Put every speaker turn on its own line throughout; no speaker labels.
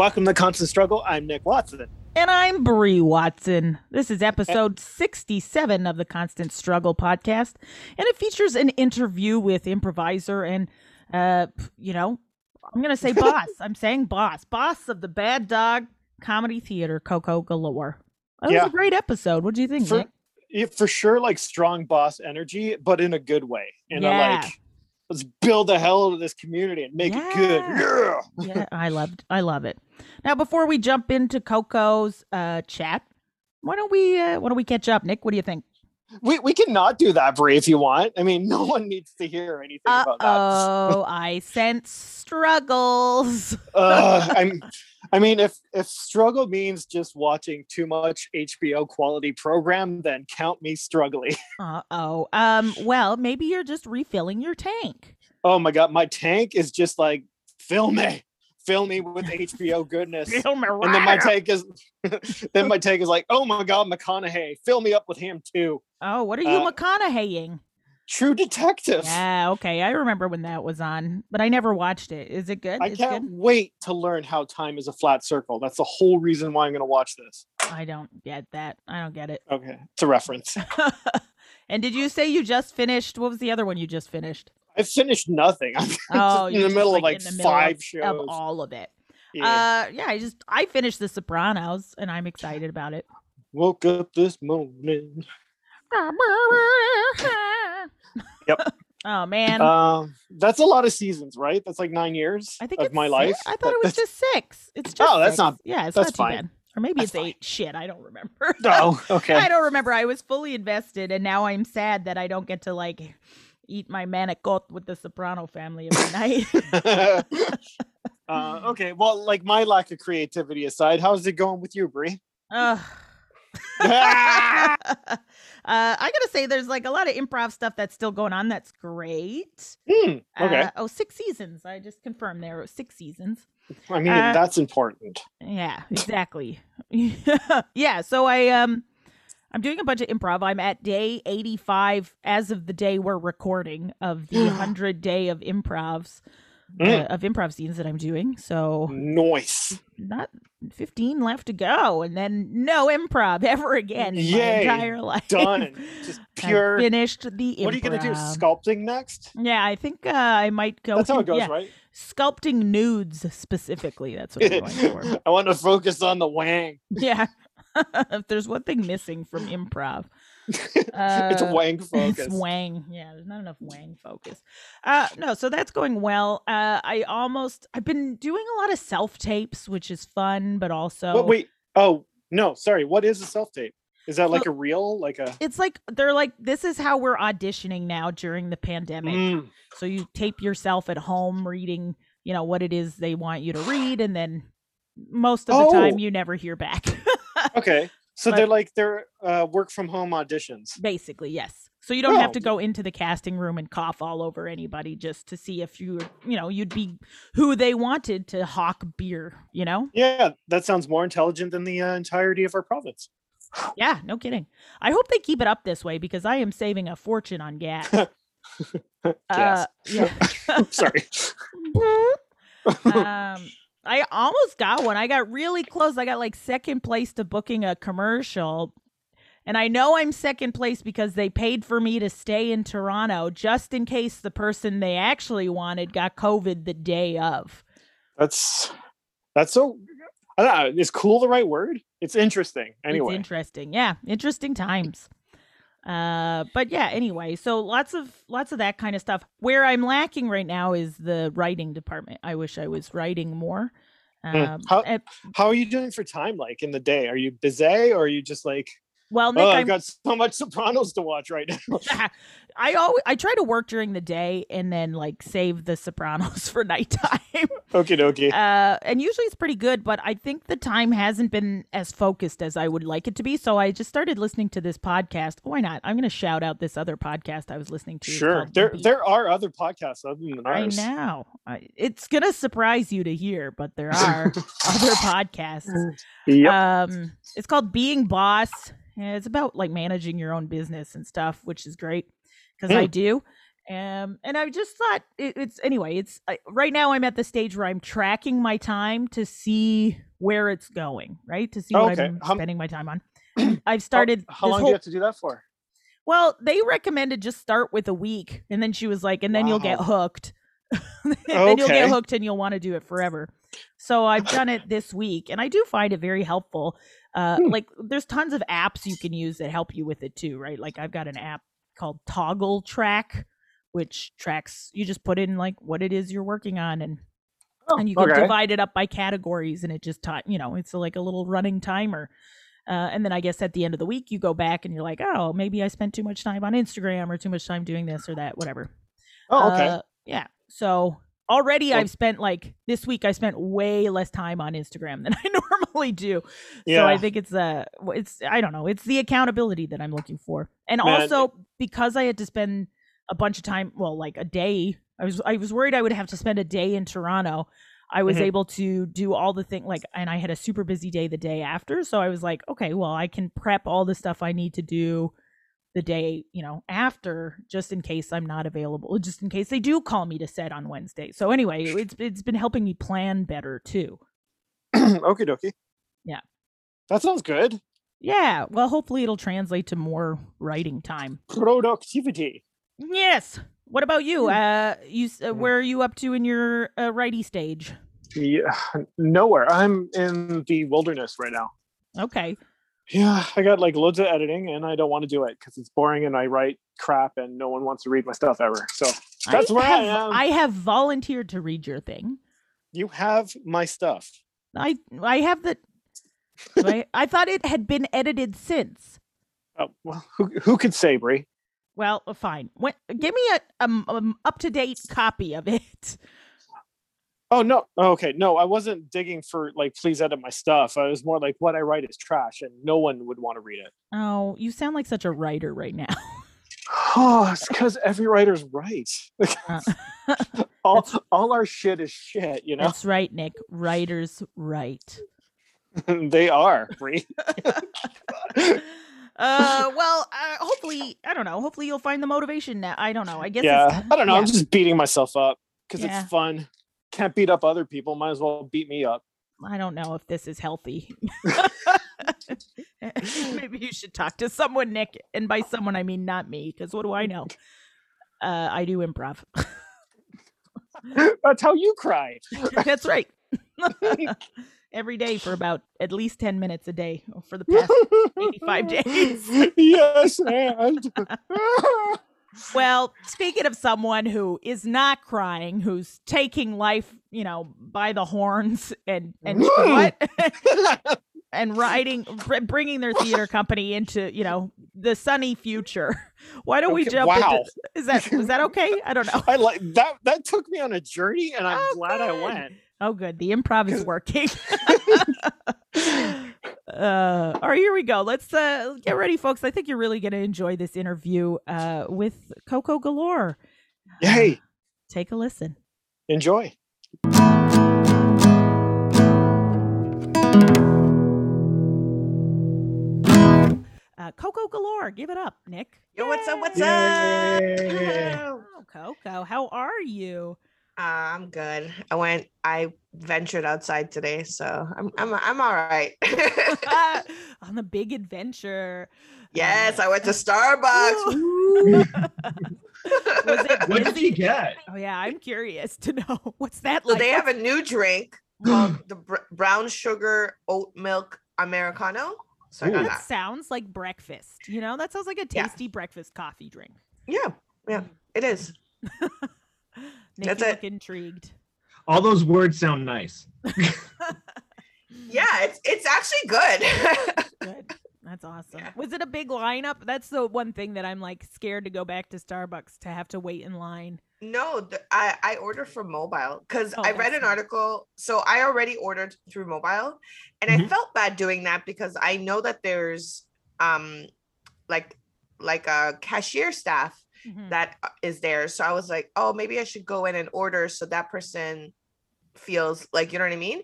Welcome to Constant Struggle. I'm Nick Watson.
And I'm Brie Watson. This is episode 67 of the Constant Struggle podcast, and it features an interview with improviser and, uh, you know, I'm going to say boss. I'm saying boss. Boss of the Bad Dog Comedy Theater, Coko Galore. That
Yeah.
was a great episode. What do you think,
For,
Nick?
yeah, for sure, like strong boss energy, but in a good way. In
Yeah.
a like, let's build the hell out of this community and make it good.
Yeah.
Yeah.
yeah, I loved I love it. Now before we jump into Coko's uh chat, why don't we uh, why don't we catch up, Nick? What do you think?
We we can not do that, Brie, if you want. I mean, no one needs to hear anything
Uh
about that.
oh, I sense struggles.
uh, I'm, I mean, if if struggle means just watching too much HBO quality program, then count me struggling.
Uh oh. Um. Well, maybe you're just refilling your tank.
Oh my god, my tank is just like fill me, fill me with HBO goodness. Fill me and then my tank is then my tank is like oh my god mcconaughey fill me up with him too
Oh, what are you
uh,
McConaugheying?
True detective
Yeah. Okay. I remember when that was on, but I never watched it. Is it good?
i
it's
can't
good.
wait to learn how time is a flat circle that's the whole reason why i'm going to watch this
I don't get that. I don't get it.
okay it's a reference
and did you say you just finished? What was the other one you just finished?
i finished nothing i'm
Oh,
in the middle of
like,
like
the middle
five
of-
shows
Of all of it.
yeah.
Uh, yeah. I just I finished The Sopranos, and I'm excited about it.
woke up this morning Yep.
Oh man.
um that's a lot of seasons right that's like nine years
I think
of
it's
my life
I thought it was just six. It's just
Oh, that's
six.
not-
Yeah, it's
that's
not too
fine.
bad. Or maybe
That's
it's
fine.
eight. Shit, I don't remember.
oh okay
I don't remember. I was fully invested, and now I'm sad that I don't get to like eat my manicot with the Soprano family every night.
uh, okay, well, like my lack of creativity aside, how's it going with you, Brie?
Ugh. uh, I gotta say, there's like a lot of improv stuff that's still going on. That's great.
Hmm, okay,
Uh, oh, six seasons. I just confirmed there were six seasons.
I mean
uh,
that's important.
Yeah, exactly. yeah, so I um I'm doing a bunch of improv. I'm at day 85 as of the day we're recording of the 100 day of improvs uh,
Mm.
of improv scenes that I'm doing. So
Noise.
not 15 left to go and then no improv ever again in
Yay,
my entire life.
Done. Just
I
pure.
finished the improv.
What are you gonna do? Sculpting next?
Yeah, I think uh, I might go
That's how it goes,
yeah,
right?
sculpting nudes specifically. That's what I'm going for.
I want to focus on the wang.
Yeah. if there's one thing missing from improv,
it's
Uh,
wang focus.
it's wang. Yeah, there's not enough wang focus. Uh no, so that's going well. Uh I almost I've been doing a lot of self tapes, which is fun, but also
What, wait. Oh no, sorry. What is a self tape? Is that like
So-
a real Like a?
it's like they're like this is how we're auditioning now during the pandemic.
Mm,
So you tape yourself at home reading, you know, what it is they want you to read and then most of the time
Oh.
you never hear back.
okay. So
But-
they're like they're uh, work from home auditions.
Basically, yes. So you don't have
Oh.
to go into the casting room and cough all over anybody just to see if you, you know, you'd be who they wanted to hawk beer, you know?
Yeah, that sounds more intelligent than the uh, entirety of our province.
Yeah, no kidding. I hope they keep it up this way because I am saving a fortune on gas.
Yes.
Uh, yeah.
Sorry.
um I almost got one. I got really close. I got like second place to booking a commercial. And I know I'm second place because they paid for me to stay in Toronto just in case the person they actually wanted got COVID the day of.
That's that's so. I don't know. Is cool the right word? It's interesting. Anyway,
It's interesting. Yeah, interesting times. Uh but yeah, anyway, so lots of lots of that kind of stuff. Where I'm lacking right now is the writing department. I wish I was writing more.
Hmm.
Um,
How-
and-
how are you doing for time? Like in the day, are you busy or are you just like,
well, Nick,
oh,
I'm
I've got so much Sopranos to watch right now?
I always I try to work during the day and then like save the Sopranos for nighttime.
Okie dokie.
uh, and usually it's pretty good, but I think the time hasn't been as focused as I would like it to be. So I just started listening to this podcast. Why not? I'm going to shout out this other podcast I was listening to.
Sure. There
Beat.
there are other podcasts other than
I
ours.
know. I, it's going to surprise you to hear, but there are other podcasts.
Yep.
Um, it's called Being Boss. Yeah, It's about like managing your own business and stuff, which is great because I
Hmm.
do. Um, and I just thought it, it's anyway. It's uh, right now. I'm at the stage where I'm tracking my time to see where it's going. Right to see what
Okay.
I'm
How-
spending my time on. I've started.
How, how long do you have to do that for?
Well, they recommended just start with a week, and then she was like, and then you'll get
Wow.
hooked. then you'll get hooked, and you'll want to do it forever. So I've done it this week, and I do find it very helpful. Uh,
Hmm.
like, there's tons of apps you can use that help you with it too, right? Like, I've got an app called Toggl Track, which tracks. You just put in like what it is you're working on, and
Oh,
and you can
okay.
divide it up by categories and it just ti you know it's like a little running timer uh, and then i guess at the end of the week you go back and you're like oh maybe i spent too much time on instagram or too much time doing this or that whatever
Oh, okay.
Uh, yeah so already
Well-
i've spent like this week i spent way less time on instagram than i normally do
yeah.
so i think it's uh it's i don't know it's the accountability that i'm looking for and
Man,
also because i had to spend a bunch of time well like a day i was i was worried i would have to spend a day in toronto i was
Mhm.
able to do all the thing like and i had a super busy day the day after so i was like okay well i can prep all the stuff i need to do the day you know after just in case i'm not available just in case they do call me to set on wednesday so anyway it's it's been helping me plan better too
Okie dokie.
Yeah.
That sounds good.
yeah well hopefully it'll translate to more writing time
Productivity.
Yes. What about you?
Hmm.
Uh, you uh,
Hmm.
where are you up to in your uh, righty stage?
Yeah, nowhere. I'm in the wilderness right now.
Okay.
Yeah, I got like loads of editing and I don't want to do it because it's boring and I write crap and no one wants to read my stuff ever. So That's
I
where I
have,
am.
I have volunteered to read your thing.
you have my stuff.
I I have the. I, I thought it had been edited since.
Oh, well, who, who could say, Brie?
Well, fine. When, give me a um, um up to date copy of it.
Oh no. Oh, okay. No, I wasn't digging for like please edit my stuff. I was more like what I write is trash and no one would want to read it.
Oh, you sound like such a writer right now.
Oh, it's because every writer's right.
Uh,
all all our shit is shit, you know?
That's right, Nick. Writers write.
they are, Brie.
uh well uh, hopefully i don't know hopefully you'll find the motivation now i don't know i guess
yeah.
it's,
I don't know.
yeah.
I'm just beating myself up because
Yeah.
it's fun. Can't beat up other people. Might as well beat me up.
I don't know if this is healthy. Maybe you should talk to someone, Nick. And by someone, I mean not me, because what do I know? Uh, I do improv.
That's how you cry.
That's right. Every day for about at least 10 minutes a day for the past 85 days.
yes, and
Well, speaking of someone who is not crying, who's taking life, you know, by the horns and and what and riding, bringing their theater company into, you know, the sunny future. Why don't we jump
wow.
into? Is that is that okay? I don't know.
I like that. That took me on a journey, and I'm
Oh,
glad I
good.
went.
Oh, good. The improv is working. uh, all right, here we go. Let's uh, get ready, folks. I think you're really going to enjoy this interview uh, with Coko Galore.
Yay!
Take a listen.
Enjoy.
Uh, Coko Galore, give it up, Nick.
Yo, what's up? What's
Yay.
up?
Oh, Coko, how are you?
Uh, I'm good. I went. I ventured outside today, so I'm. I'm. I'm all right.
On the big adventure.
yes,
Uh,
I went to Starbucks.
Was it
What did
busy?
you get?
Oh yeah, I'm curious to know what's that
So
like.
they have a new drink called the br- brown sugar oat milk americano. So I got
Ooh.
that
that.
sounds like breakfast. You know, that sounds like a
Yeah.
tasty breakfast coffee drink.
Yeah, yeah, it is.
Nick,
That's
you
it.
look intrigued.
All those words sound nice.
Yeah, it's it's actually good.
Good. That's awesome.
Yeah.
Was it a big lineup? That's the one thing that I'm like scared to go back to Starbucks to have to wait in line.
no, the, I I order from mobile because
Oh,
I read an article. So I already ordered through mobile, and I
Mhm.
felt bad doing that because I know that there's um like like a cashier staff
Mhm.
that uh, there. So I was like, oh, maybe I should go in and order so that person feels like you know what I mean,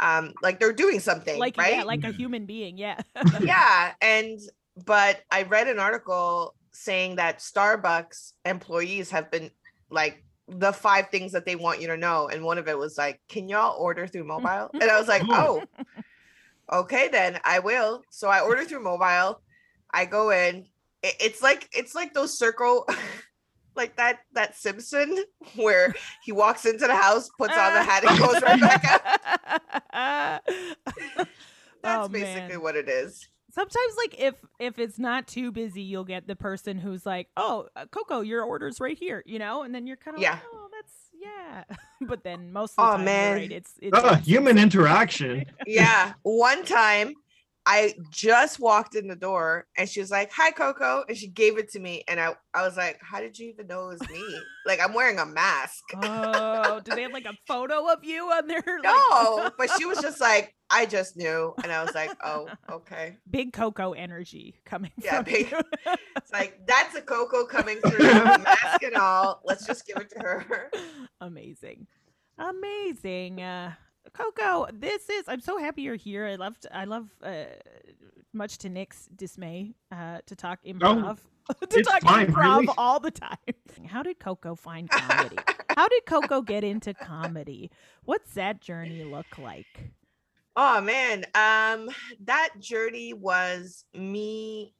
um, like they're doing something,
Like
right?
yeah, like a human being. Yeah.
yeah, and but I read an article saying that Starbucks employees have been like the five things that they want you to know. And one of it was like, can y'all order through mobile? And I was like, oh, okay, then I will. So I order through mobile. I go in. It's like it's like those circle like that that Simpson where he walks into the house, puts on the hat, and goes right back out. That's oh, basically man. what it is.
Sometimes like if if it's not too busy you'll get the person who's like oh uh, coko your order's right here you know? And then you're kind of yeah. Like, oh that's yeah. But then most of the oh, time man. Right, it's, it's,
uh, human interaction.
Yeah. One time I just walked in the door and she was like, Hi, Coko. And she gave it to me. And I, I was like, How did you even know it was me? like, I'm wearing a mask.
oh, do they have like a photo of you on there?
No, but she was just like, I just knew. And I was like, Oh, okay.
Big Coko energy coming yeah, big,
It's like, That's a Coko coming through, mask and all. Let's just give it to her.
Amazing. Amazing. Uh, Coko, this is. I'm so happy you're here. I love. I love. Uh, much to Nick's dismay, uh, to talk improv. Oh, to talk fine, improv really? all the time. How did Coko find comedy? How did Coko get into comedy? What's that journey look like?
Oh man, um, that journey was me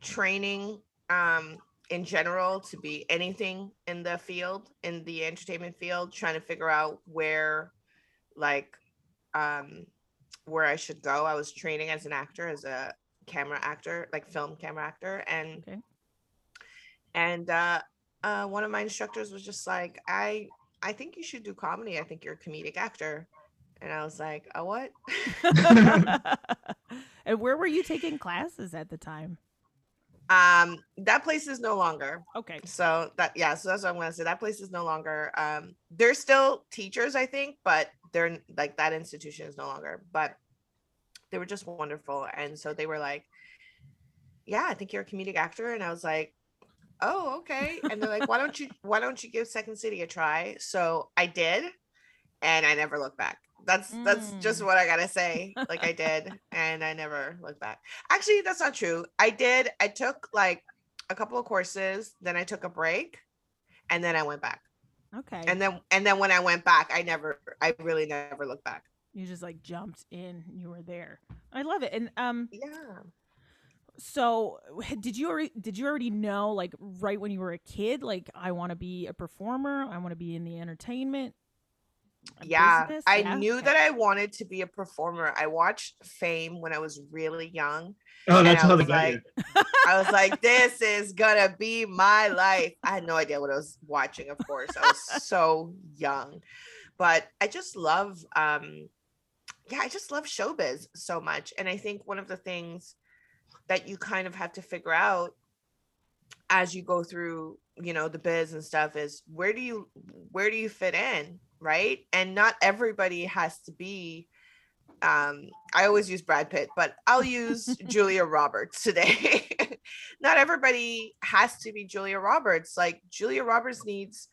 training um in general to be anything in the field in the entertainment field trying to figure out where like um where I should go. I was training as an actor, as a camera actor, like film camera actor, and okay. and uh, uh, one of my instructors was just like, I I think you should do comedy. I think you're a comedic actor, and I was like, a what?
and where were you taking classes at the time?
Um, that place is no longer.
Okay.
So that yeah, so that's what I'm gonna say. That place is no longer. Um, there's still teachers, I think, but they're like that institution is no longer. But they were just wonderful, and so they were like, "Yeah, I think you're a comedic actor," and I was like, "Oh, okay." And they're like, "Why don't you Why don't you give Second City a try?" So I did, and I never looked back. That's that's just mm. what I gotta say. Like I did, and I never looked back. Actually, that's not true. I did. I took like a couple of courses, then I took a break, and then I went back.
Okay.
And then and then when I went back, I never I really never looked back.
You just like jumped in, you were there. I love it. And um
Yeah.
So, did you already did you already know like right when you were a kid like I want to be a performer, I want to be in the entertainment
yeah, business? I yeah. knew okay. that I wanted to be a performer. I watched Fame when I was really young.
Oh, that's how the
like, I was like, this is gonna be my life. I had no idea what I was watching, of course. I was so young. But I just love um yeah, I just love showbiz so much. And I think one of the things that you kind of have to figure out as you go through, you know, the biz and stuff is where do you where do you fit in? Right? And not everybody has to be um I always use Brad Pitt, but I'll use Julia Roberts today. not everybody has to be Julia Roberts. Like Julia Roberts needs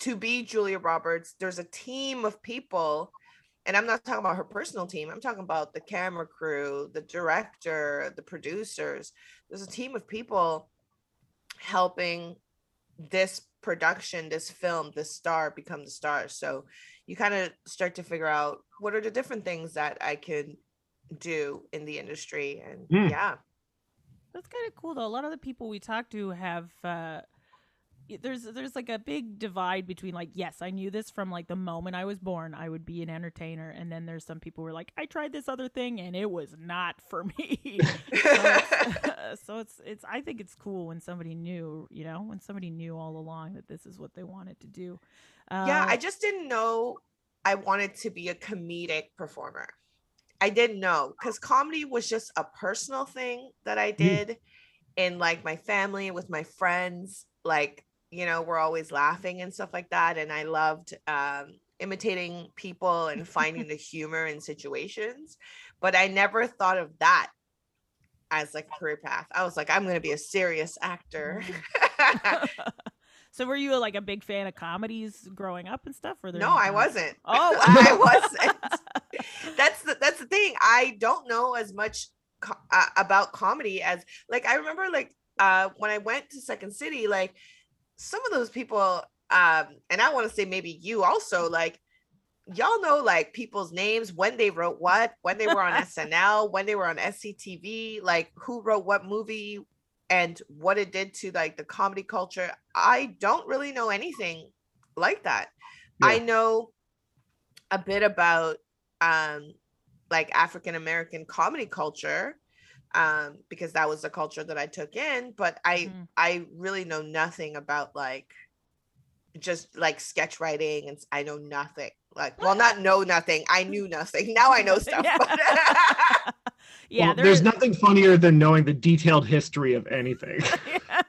to be Julia Roberts. There's a team of people and I'm not talking about her personal team. I'm talking about the camera crew, the director, the producers. There's a team of people helping this production, this film, this star become the star. So you kind of start to figure out what are the different things that I could do in the industry. And mm. yeah.
That's kind of cool though. A lot of the people we talk to have uh there's there's like a big divide between like yes i knew this from like the moment i was born i would be an entertainer and then there's some people who are like i tried this other thing and it was not for me so, it's, so it's it's i think it's cool when somebody knew you know when somebody knew all along that this is what they wanted to do
uh, yeah i just didn't know i wanted to be a comedic performer i didn't know because comedy was just a personal thing that i mm. did mm. in like my family with my friends like you know we're always laughing and stuff like that and i loved um, imitating people and finding the humor in situations but i never thought of that as like a career path. I was like i'm going to be a serious actor.
So were you like a big fan of comedies growing up and stuff or
no i wasn't. Oh i wasn't. That's the that's the thing. I don't know as much co- uh, about comedy as like i remember like uh, when I went to Second City, like some of those people, um, and I want to say maybe you also, like y'all know like people's names, when they wrote what, when they were on SNL, when they were on SCTV, like who wrote what movie and what it did to like the comedy culture. I don't really know anything like that. Yeah. I know a bit about um like African American comedy culture um because that was the culture that I took in, but I mm. I really know nothing about like just like sketch writing and I know nothing. Like well not know nothing. I knew nothing. Now I know stuff.
yeah. yeah
well, there's nothing funnier than knowing the detailed history of anything.
yeah.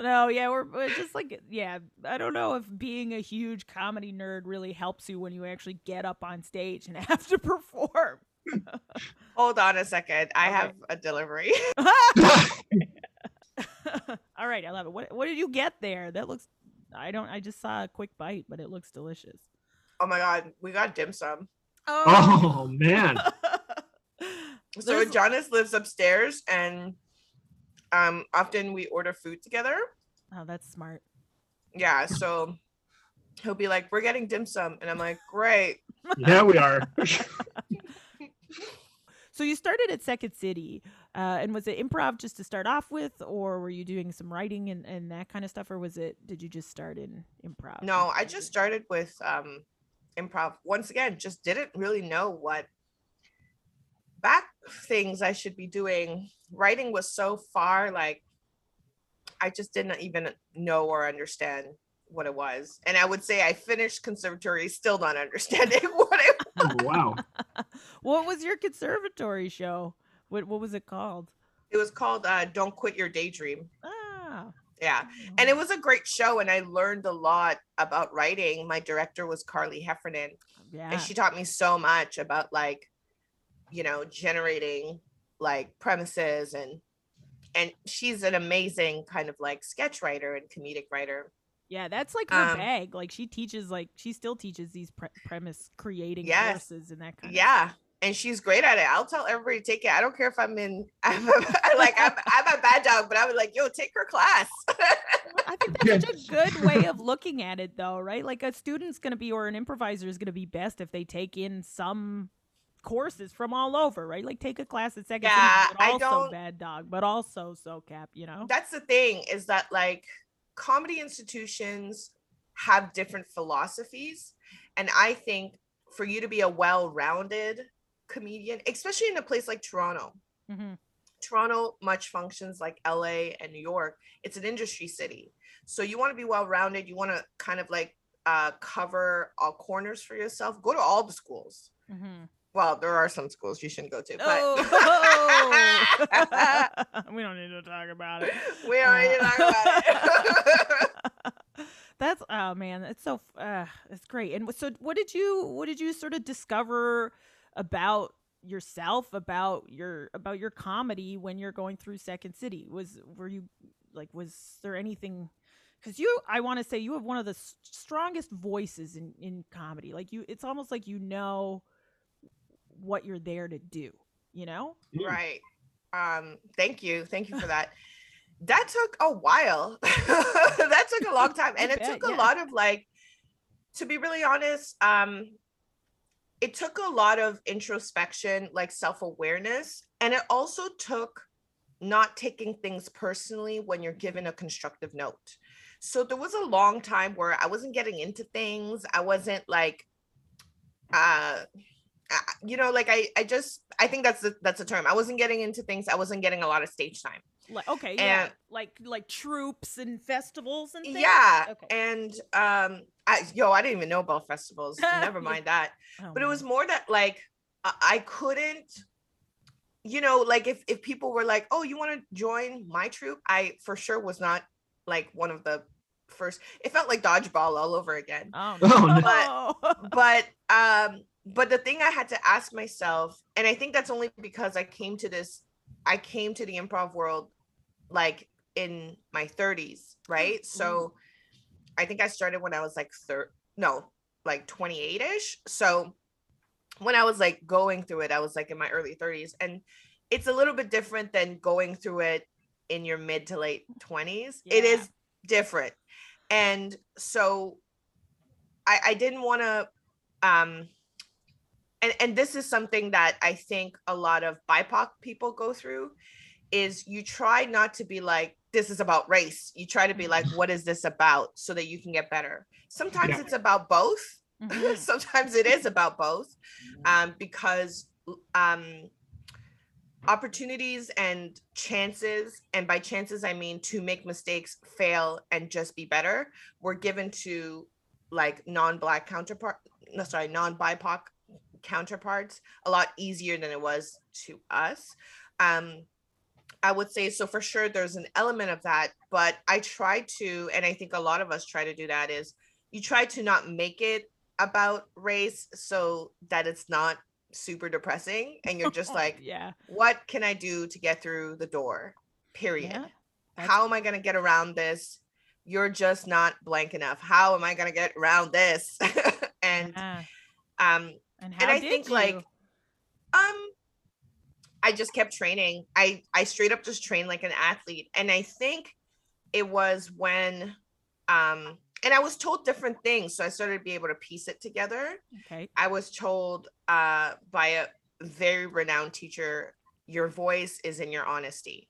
No, yeah, we're, we're just like yeah, I don't know if being a huge comedy nerd really helps you when you actually get up on stage and have to perform.
Hold on a second. I okay. have a delivery.
All right, I love it. What what did you get there? That looks I don't I just saw a quick bite, but it looks delicious.
Oh my god, we got dim sum.
Oh, oh man.
so Jonas lives upstairs and um often we order food together.
Oh, that's smart.
Yeah, so he'll be like, "We're getting dim sum," and I'm like, "Great."
yeah, we are.
So you started at Second City, uh, and was it improv just to start off with, or were you doing some writing and, and that kind of stuff, or was it did you just start in improv?
No, I just started with um, improv. Once again, just didn't really know what back things I should be doing. Writing was so far like I just didn't even know or understand what it was. And I would say I finished conservatory still not understanding what it
was. Wow.
what was your conservatory show? What what was it called?
It was called uh, Don't Quit Your Daydream. Ah. Yeah. And it was a great show and I learned a lot about writing. My director was Carly Heffernan. Yeah. And she taught me so much about like you know, generating like premises and and she's an amazing kind of like sketch writer and comedic writer.
Yeah, that's like her um, bag. Like she teaches, like she still teaches these pre- premise creating yes, courses and that kind. Of thing.
Yeah, and she's great at it. I'll tell everybody to take it. I don't care if I'm in, I'm a, like I'm, I'm a bad dog, but I would like, yo, take her class.
I think that's such a good way of looking at it, though, right? Like a student's going to be, or an improviser is going to be best if they take in some courses from all over, right? Like take a class at second yeah, but also I don't, bad dog, but also SoCap, you know?
That's the thing is that like comedy institutions have different philosophies. And I think for you to be a well-rounded comedian, especially in a place like Toronto, mm-hmm. Toronto much functions like LA and New York. It's an industry city. So you want to be well-rounded. You want to kind of like uh, cover all corners for yourself. Go to all the schools. Mm-hmm well, there are some schools you shouldn't go to, but oh.
we don't need to talk about it.
We don't need to talk about
it. That's oh man, it's so uh, it's great. And so, what did you what did you sort of discover about yourself about your about your comedy when you're going through Second City? Was were you like was there anything? Because you, I want to say you have one of the strongest voices in in comedy. Like you, it's almost like you know what you're there to do, you know?
Right. Um, thank you. Thank you for that. that took a while. that took a long time. And it took a yeah. lot of like, to be really honest, um, it took a lot of introspection, like self-awareness. And it also took not taking things personally when you're given a constructive note. So there was a long time where I wasn't getting into things. I wasn't like uh you know like i i just i think that's the that's the term i wasn't getting into things i wasn't getting a lot of stage time
like okay and, yeah like like troupes and festivals and things?
yeah okay. and um I, yo i didn't even know about festivals never mind that oh, but it was more that like I, I couldn't you know like if if people were like oh you want to join my troupe i for sure was not like one of the first it felt like dodgeball all over again
oh, no.
but but um but the thing I had to ask myself, and I think that's only because I came to this, I came to the improv world like in my 30s, right? Mm-hmm. So I think I started when I was like third, no, like 28 ish. So when I was like going through it, I was like in my early 30s. And it's a little bit different than going through it in your mid to late 20s yeah. it is different and so i i didn't want to um and and this is something that i think a lot of bipoc people go through is you try not to be like this is about race you try to be like mm-hmm. what is this about so that you can get better sometimes yeah. it's about both mm-hmm. sometimes it is about both um, because um, opportunities and chances and by chances i mean to make mistakes fail and just be better were given to like non-black counterpart no sorry non-bipoc counterparts a lot easier than it was to us. Um i would say so for sure there's an element of that but i try to and i think a lot of us try to do that is you try to not make it about race so that it's not super depressing and you're just like
yeah.
What can i do to get through the door? Period. Yeah, how am i going to get around this? You're just not blank enough. How am i going to get around this? And yeah. um and, and i think you? like um i just kept training i i straight up just trained like an athlete and i think it was when um and I was told different things. So I started to be able to piece it together.
Okay.
I was told uh, by a very renowned teacher, your voice is in your honesty.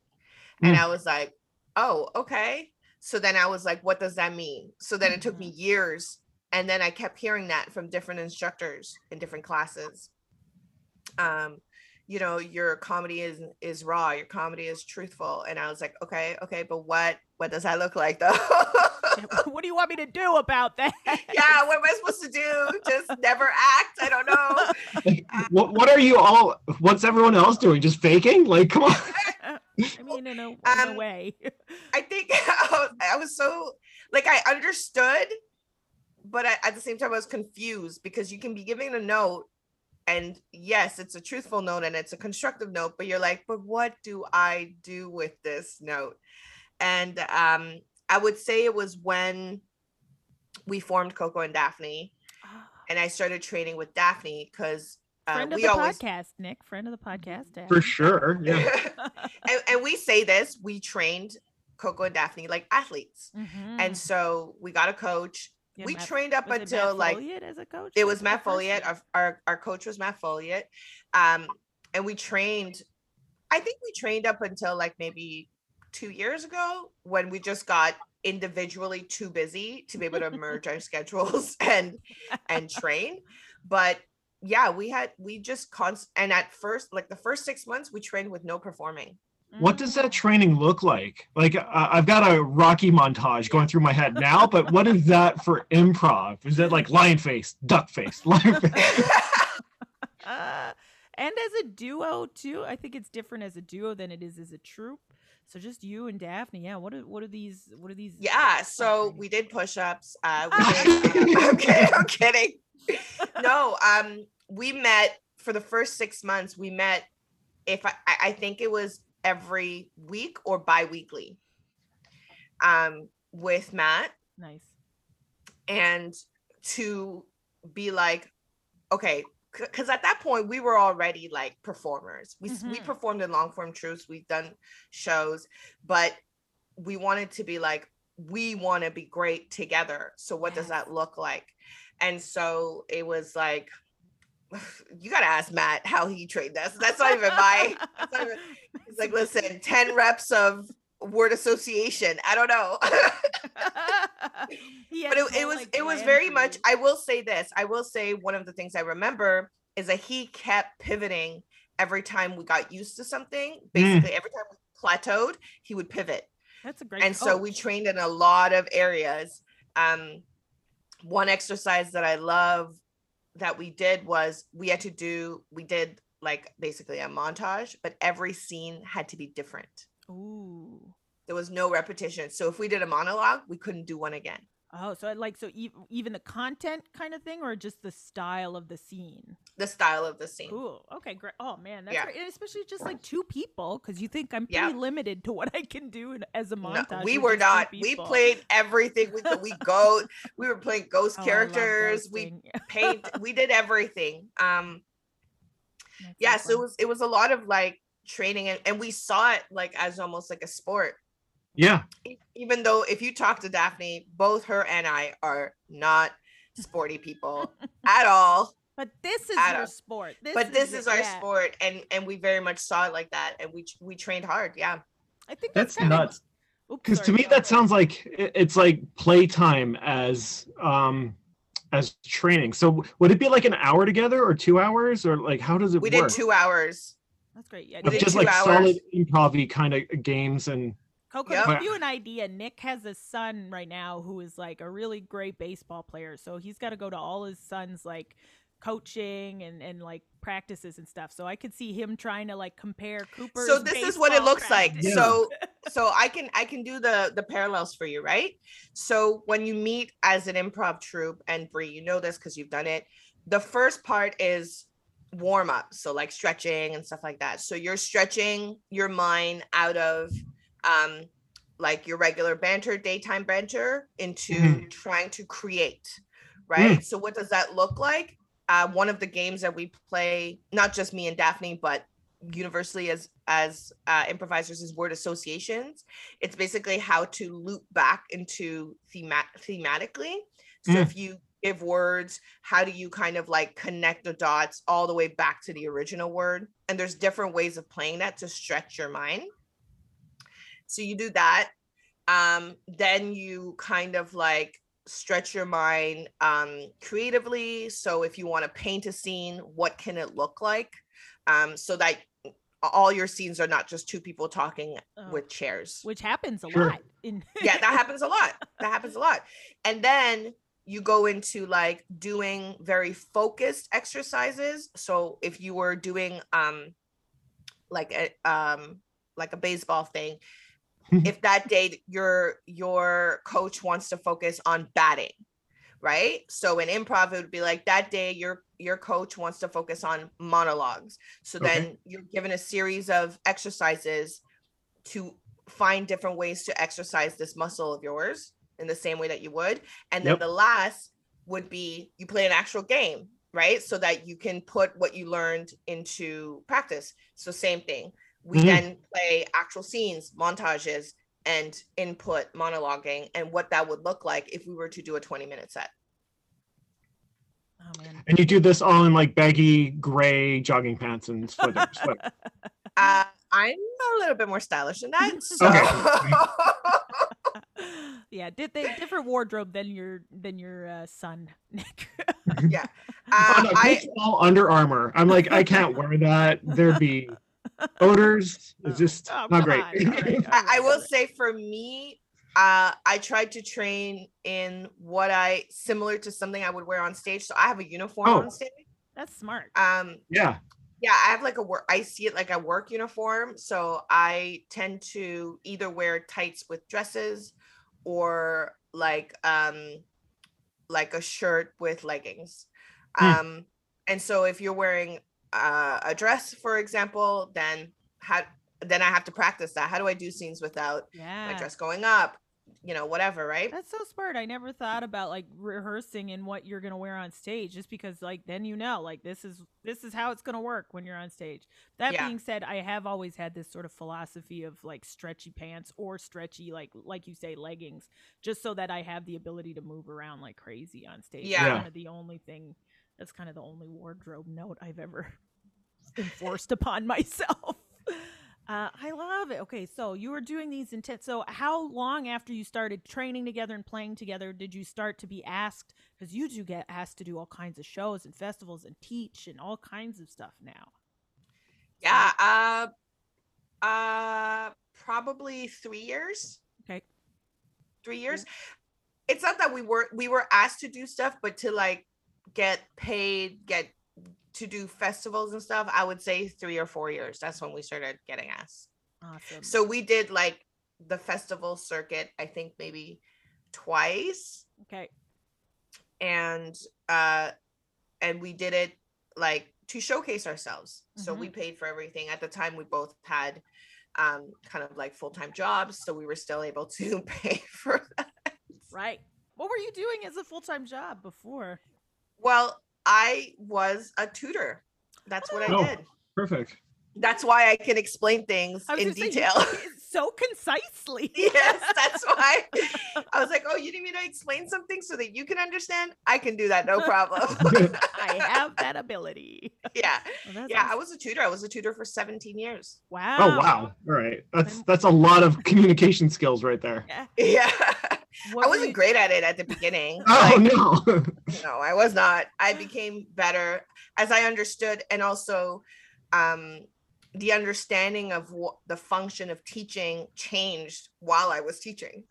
Mm. And I was like, oh, okay. So then I was like, what does that mean? So then it took me mm-hmm. years. And then I kept hearing that from different instructors in different classes. Um, you know, your comedy is is raw, your comedy is truthful. And I was like, okay, okay, but what what does that look like though?
what do you want me to do about that?
yeah, what am I supposed to do? Just never act? I don't know.
what What are you all? What's everyone else doing? Just faking? Like, come on.
I mean, in a, in um, a way.
I think I was, I was, so like I understood, but I, at the same time I was confused because you can be giving a note, and yes, it's a truthful note and it's a constructive note, but you're like, but what do I do with this note? And um, I would say it was when we formed Coko and Daphne, and I started training with Daphne because
uh, friend of the always... podcast, Nick, friend of the podcast,
Daphne. for sure. Yeah,
and, and, we say this: we trained Coko and Daphne like athletes, mm-hmm. and so we got a coach. Yeah, we Matt, trained up until like
as a coach.
It was Matt Folliett. Our, our, our coach was Matt Folliett, um, and we trained. I think we trained up until like maybe two years ago when we just got individually too busy to be able to merge our schedules and and train but yeah we had we just const and at first like the first six months we trained with no performing
what does that training look like like uh, i've got a rocky montage going through my head now but what is that for improv is that like lion face duck face lion face
uh, and as a duo too i think it's different as a duo than it is as a troupe so just you and Daphne, yeah. What are what are these? What are these?
Yeah. So we did push-ups. Uh, we did, I'm kidding. I'm kidding. No. Um. We met for the first six months. We met. If I, I think it was every week or bi-weekly. Um, with Matt.
Nice.
And to be like, okay, because at that point we were already like performers. We mm-hmm. we performed in long form truths. We've done shows, but we wanted to be like we want to be great together. So what yes. does that look like? And so it was like you gotta ask Matt how he trained us. That's not even my. Not even, he's like, listen, ten reps of word association. I don't know. but it, it was like it was very much. I will say this. I will say one of the things I remember is that he kept pivoting every time we got used to something. Mm. Basically, mm. every time we plateaued, he would pivot.
That's a great.
And coach. so we trained in a lot of areas. Um, one exercise that I love that we did was we had to do. We did like basically a montage, but every scene had to be different.
Ooh.
There was no repetition. So if we did a monologue, we couldn't do one again.
Oh, so like so even the content kind of thing, or just the style of the scene?
The style of the scene.
Cool. Okay, great. Oh man, that's yeah. great. And especially just like two people, because you think I'm pretty yeah. limited to what I can do as a montage.
No, we were not. We played everything. We we go. we were playing ghost oh, characters. We paint. we did everything. Um. That's yeah. So, so it was it was a lot of like training and, and we saw it like as almost like a sport
yeah
even though if you talk to daphne both her and i are not sporty people at all
but this is our sport
this but this is, is our yeah. sport and and we very much saw it like that and we we trained hard yeah
i think
that's, that's nuts because to me that sounds like it's like playtime as um as training so would it be like an hour together or two hours or like how does it work
we
work?
did two hours
that's great
yeah
just like hours. solid improv kind of games and
Coko, yep. to give you an idea, Nick has a son right now who is like a really great baseball player. So he's got to go to all his son's like coaching and, and like practices and stuff. So I could see him trying to like compare Cooper.
So this is what it looks practice. like. Yeah. So so I can I can do the the parallels for you, right? So when you meet as an improv troupe, and Brie, you know this because you've done it. The first part is warm up, so like stretching and stuff like that. So you're stretching your mind out of um like your regular banter, daytime banter, into mm-hmm. trying to create, right? Mm. So what does that look like? Uh, one of the games that we play, not just me and Daphne, but universally as as uh, improvisers is word associations. It's basically how to loop back into thema- thematically. So mm. if you give words, how do you kind of like connect the dots all the way back to the original word? And there's different ways of playing that to stretch your mind. So you do that. Um, then you kind of like stretch your mind um, creatively. So if you want to paint a scene, what can it look like? Um, so that all your scenes are not just two people talking oh, with chairs,
which happens a sure. lot.
In- yeah, that happens a lot. That happens a lot. And then you go into like doing very focused exercises. So if you were doing um like a um like a baseball thing, if that day your your coach wants to focus on batting right? So in improv it would be like that day your your coach wants to focus on monologues. So okay. then you're given a series of exercises to find different ways to exercise this muscle of yours in the same way that you would. And then yep. the last would be you play an actual game right? So that you can put what you learned into practice. So same thing we mm-hmm. then play actual scenes, montages, and input monologuing and what that would look like if we were to do a 20 minute set.
Oh, man. And you do this all in like baggy gray jogging pants and sweater.
sweater. Uh, I'm a little bit more stylish than that. So. Okay.
yeah, did they different wardrobe than your than your uh, son, Nick?
yeah, uh, oh, no,
I all Under Armour. I'm like, I can't wear that. There'd be odors is just oh, not great.
I, I will say for me, uh, I tried to train in what I similar to something I would wear on stage. So I have a uniform oh. on stage.
That's smart.
Um,
yeah.
Yeah, I have like a work. I see it like a work uniform. So I tend to either wear tights with dresses, or like um, like a shirt with leggings. Hmm. Um, and so if you're wearing uh, a dress, for example, then how then I have to practice that. How do I do scenes without yeah. my dress going up? You know, whatever, right?
That's so smart. I never thought about like rehearsing and what you're gonna wear on stage, just because like then you know, like this is this is how it's gonna work when you're on stage. That yeah. being said, I have always had this sort of philosophy of like stretchy pants or stretchy, like like you say, leggings, just so that I have the ability to move around like crazy on stage. Yeah, the only thing that's kind of the only wardrobe note I've ever enforced upon myself. Uh, I love it. Okay, so you were doing these intense. So, how long after you started training together and playing together did you start to be asked? Because you do get asked to do all kinds of shows and festivals and teach and all kinds of stuff now.
Yeah, uh, uh, probably three years.
Okay,
three years. It's not that we were we were asked to do stuff, but to like get paid, get to do festivals and stuff, I would say three or four years. That's when we started getting asked.
Awesome.
So we did like the festival circuit, I think maybe twice.
Okay.
And uh and we did it like to showcase ourselves. Mm-hmm. So we mm-hmm. paid for everything. At the time we both had um kind of like full-time jobs, so we were still able to pay for that.
Right. What were you doing as a full-time job before?
Well, I was a tutor. That's what I oh, did.
Perfect.
That's why I can explain things in detail.
Say, so concisely.
yes, that's why I was like, oh, you need me to explain something so that you can understand? I can do that, no problem.
I have that ability.
Yeah. Well, yeah, awesome. I was a tutor. I was a tutor for 17 years.
Wow.
Oh wow. All right. That's that's a lot of communication skills right there.
Yeah. yeah. What I wasn't great at it at the beginning.
oh like, no.
no, I was not. I became better as I understood and also um the understanding of what the function of teaching changed while I was teaching.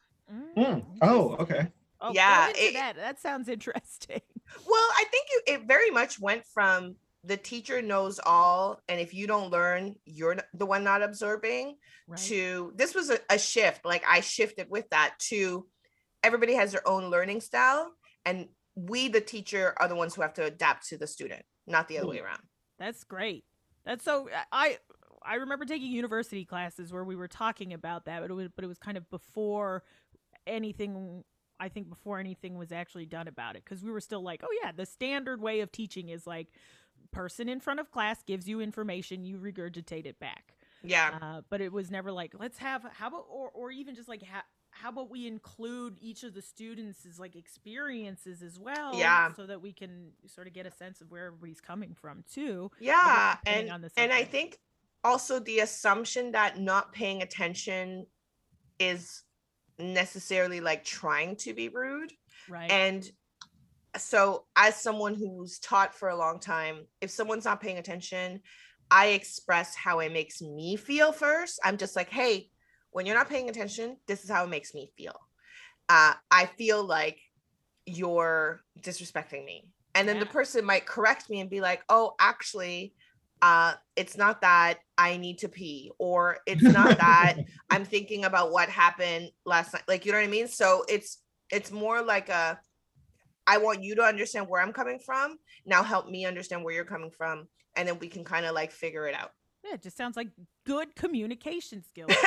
Mm. Oh, okay.
Oh, yeah, it, that. that sounds interesting.
Well, I think it, it very much went from the teacher knows all, and if you don't learn, you're the one not absorbing. Right. To this was a, a shift. Like I shifted with that to everybody has their own learning style, and we, the teacher, are the ones who have to adapt to the student, not the other way around.
That's great. That's so I I remember taking university classes where we were talking about that, but it was but it was kind of before anything I think before anything was actually done about it because we were still like, oh yeah, the standard way of teaching is like person in front of class gives you information, you regurgitate it back.
Yeah.
Uh, but it was never like let's have how about or or even just like ha- how about we include each of the students' like experiences as well
yeah.
so that we can sort of get a sense of where everybody's coming from too
yeah and and i think also the assumption that not paying attention is necessarily like trying to be rude.
Right.
And so as someone who's taught for a long time if someone's not paying attention i express how it makes me feel first. I'm just like hey when you're not paying attention, this is how it makes me feel. Uh, I feel like you're disrespecting me. And then yeah. the person might correct me and be like, oh, actually, uh, it's not that I need to pee, or it's not that I'm thinking about what happened last night. Like, you know what I mean? So it's it's more like a I want you to understand where I'm coming from. Now help me understand where you're coming from. And then we can kind of like figure it out.
Yeah, it just sounds like good communication skills.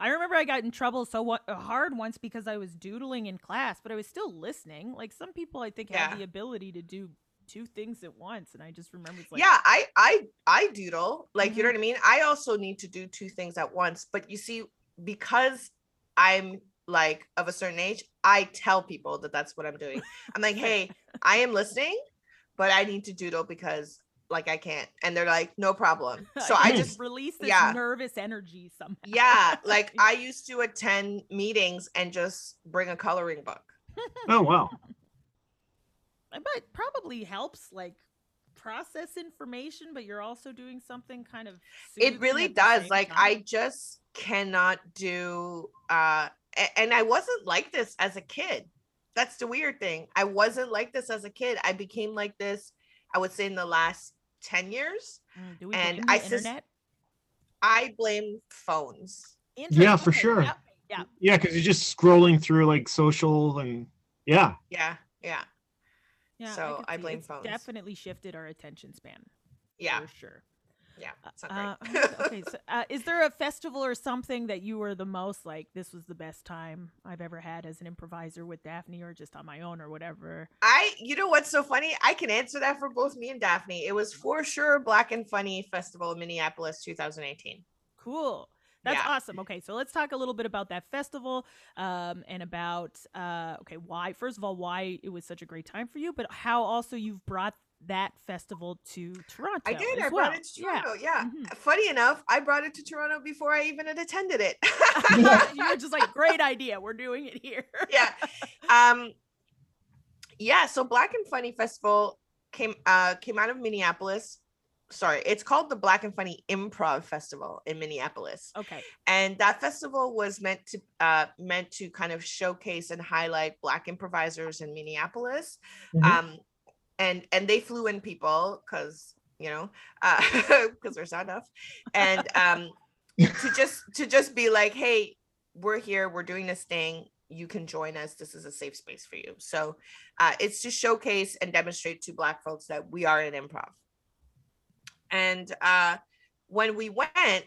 I remember I got in trouble so hard once because I was doodling in class, but I was still listening. Like some people, I think, yeah. have the ability to do two things at once, and I just remember. Like,
yeah, I I I doodle. Like mm-hmm. you know mm-hmm. what I mean. I also need to do two things at once, but you see, because I'm like of a certain age, I tell people that that's what I'm doing. I'm like, hey, I am listening, but I need to doodle because like I can't. And they're like, no problem. So I just
release this yeah. nervous energy somehow.
Yeah. Like I used to attend meetings and just bring a coloring book.
oh wow.
But probably helps like process information, but you're also doing something kind of
it really does. Like time. I just cannot do uh and I wasn't like this as a kid. That's the weird thing. I wasn't like this as a kid. I became like this I would say in the last 10 years.
Mm, and I internet?
I blame phones.
Yeah, for sure. Yeah. Yeah. Yeah, because you're just scrolling through like social and yeah.
Yeah. Yeah. Yeah. So I, I blame phones.
Definitely shifted our attention span.
Yeah.
For sure.
Yeah,
uh, okay, so uh, is there a festival or something that you were the most like? This was the best time I've ever had as an improviser with Daphne, or just on my own, or whatever.
I, you know, what's so funny? I can answer that for both me and Daphne. It was for sure Black and Funny Festival in Minneapolis, 2018.
Cool. That's yeah. awesome. Okay, so let's talk a little bit about that festival um, and about uh, okay why first of all why it was such a great time for you, but how also you've brought that festival to Toronto.
I did. I
well.
brought it to Toronto. Yeah. yeah. Mm-hmm. Funny enough, I brought it to Toronto before I even had attended it.
you were just like, great idea. We're doing it here.
yeah. Um, yeah. So Black and Funny Festival came uh came out of Minneapolis. Sorry, it's called the Black and Funny Improv Festival in Minneapolis.
Okay.
And that festival was meant to uh meant to kind of showcase and highlight black improvisers in Minneapolis. Mm-hmm. Um and and they flew in people because you know because uh, there's not enough and um to just to just be like hey we're here we're doing this thing you can join us this is a safe space for you. So uh, it's to showcase and demonstrate to black folks that we are an improv. And uh, when we went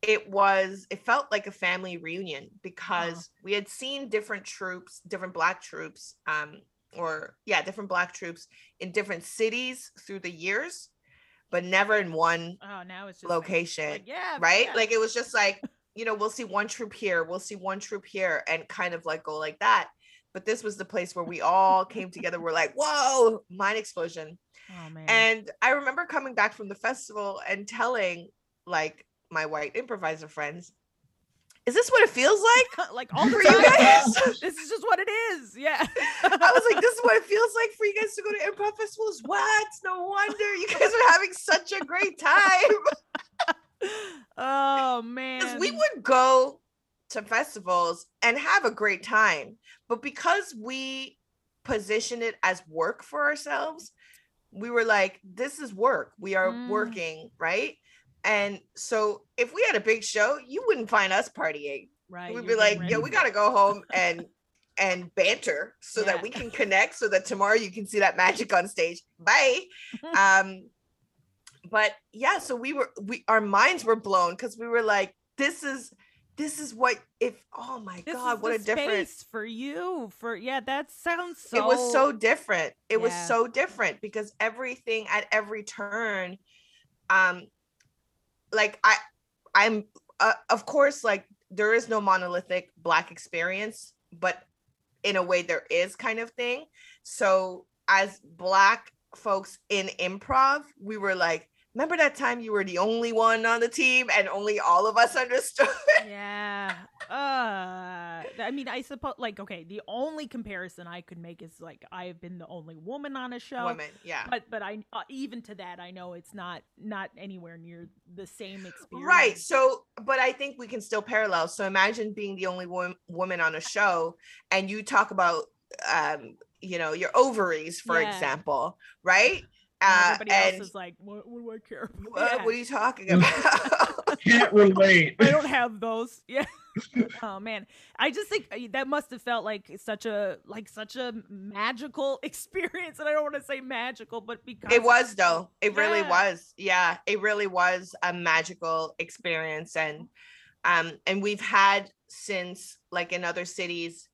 it was it felt like a family reunion because we had seen different troupes different black troupes um, or yeah, different black troupes in different cities through the years. but never in one
oh now it's
just location
like, yeah
right
yeah.
like it was just like you know we'll see one troupe here we'll see one troupe here and kind of like go like that but this was the place where we all came together we're like whoa mind explosion
oh, man.
and i remember coming back from the festival and telling like my white improviser friends is this what it feels like?
like all for you guys? this is just what it is. Yeah.
I was like, this is what it feels like for you guys to go to improv festivals. What? No wonder you guys are having such a great time.
oh man.
We would go to festivals and have a great time. But because we position it as work for ourselves, we were like, this is work. We are mm. working, right? And so if we had a big show, you wouldn't find us partying.
Right.
We'd be like, yo, we gotta go home and and banter so yeah. that we can connect so that tomorrow you can see that magic on stage. Bye. um but yeah, so we were we our minds were blown because we were like, this is this is what if oh my
this
god what a difference
for you for yeah that sounds so
it was so different it yeah. was so different because everything at every turn um like I I'm uh, of course like there is no monolithic black experience, but in a way there is kind of thing. So as black folks in improv, we were like remember that time you were the only one on the team and only all of us understood?
Yeah. Uh i mean i suppose like okay the only comparison i could make is like i have been the only woman on a show.
Woman yeah.
But but i uh, even to that i know it's not not anywhere near the same experience.
right so but i think we can still parallel. So imagine being the only wo- woman on a show and you talk about um you know your ovaries for yeah. example right
uh, everybody and else is like, what, what do I care?
What, yeah. what are you talking about?
Can't relate.
I don't have those. Yeah. oh man, I just think uh, that must have felt like such a like such a magical experience, and I don't want to say magical, but because
it was though, it yeah. really was. Yeah, it really was a magical experience, and um, and we've had since like in other cities,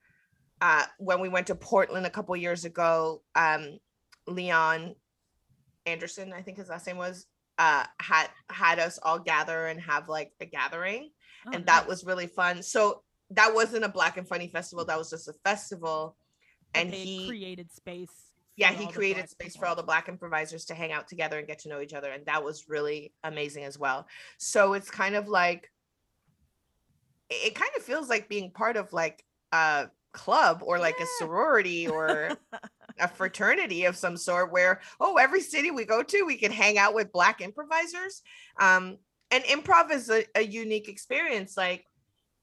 uh, when we went to Portland a couple years ago, um, Leon Anderson, I think his last name was, uh, had had us all gather and have like a gathering, oh, and nice. that was really fun. So that wasn't a Black and Funny festival; that was just a festival, and he
created space.
Yeah, he created space people. for all the Black improvisers to hang out together and get to know each other, and that was really amazing as well. So it's kind of like, it kind of feels like being part of like a club or like yeah. a sorority or a fraternity of some sort where oh every city we go to we can hang out with black improvisers. Um and improv is a, a unique experience. Like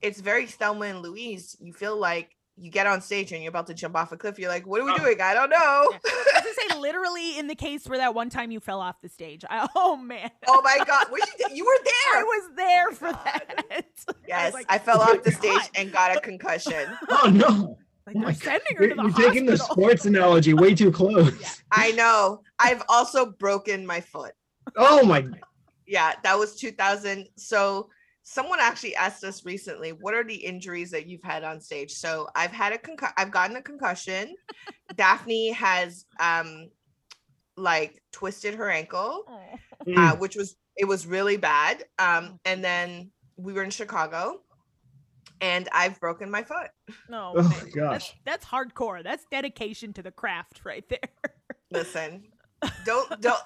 it's very thelma and louise. You feel like you get on stage and you're about to jump off a cliff. You're like what are we oh. doing? I don't know. Yeah.
i was say literally in the case where that one time you fell off the stage. I, oh man.
Oh my god. You, you, were there.
I was there oh for god. that.
Yes I, like, I fell off the stage and got a concussion.
Oh no
like oh they're sending her to the
You're
hospital.
taking the sports analogy way too close.
Yeah, I know. I've also broken my foot.
Oh my.
Yeah, that was 2000. So someone actually asked us recently, what are the injuries that you've had on stage? So I've had a concu- I've gotten a concussion. Daphne has um like twisted her ankle, oh. uh, which was it was really bad. Um, and then we were in Chicago and I've broken my foot.
No, oh, gosh, that's, that's hardcore. That's dedication to the craft right there.
Listen, don't don't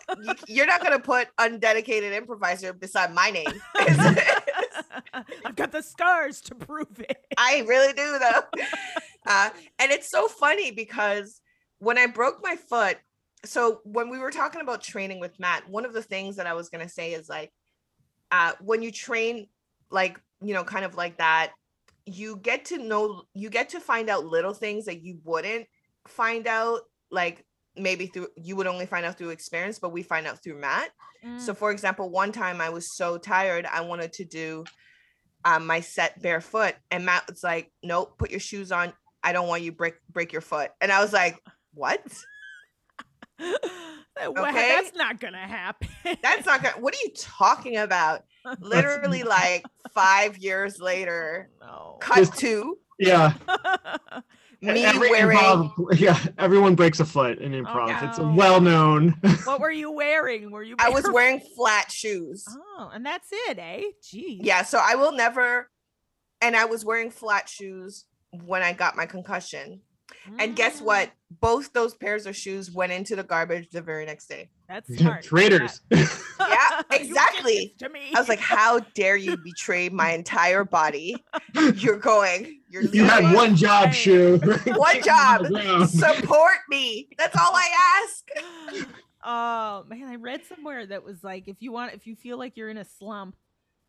you're not gonna put undedicated improviser beside my name.
I've got the scars to prove it.
I really do though, uh, and it's so funny because when I broke my foot, so when we were talking about training with Matt, one of the things that I was gonna say is like, uh, when you train like you know kind of like that you get to know you get to find out little things that you wouldn't find out like maybe through you would only find out through experience but we find out through matt mm. so for example one time i was so tired i wanted to do um, my set barefoot and matt was like nope put your shoes on. I don't want you break break your foot. And i was like what?
Okay? that's not gonna happen.
That's not gonna what are you talking about literally like five years later
no.
cut to
yeah
me Every wearing
improv, yeah, everyone breaks a foot in improv. Oh, no. It's well known.
what were you wearing? Were you?
I was wearing flat shoes.
Oh, and that's it, eh? Gee.
Yeah, so I will never. And I was wearing flat shoes when I got my concussion. And guess what? Mm. Both those pairs of shoes went into the garbage the very next day.
That's smart.
Traitors.
yeah, exactly. to me. I was like, how dare you betray my entire body? You're going. You're
you had one job, shoe.
one job. Support me. That's all I ask.
Oh man, I read somewhere that was like, if you want, if you feel like you're in a slump,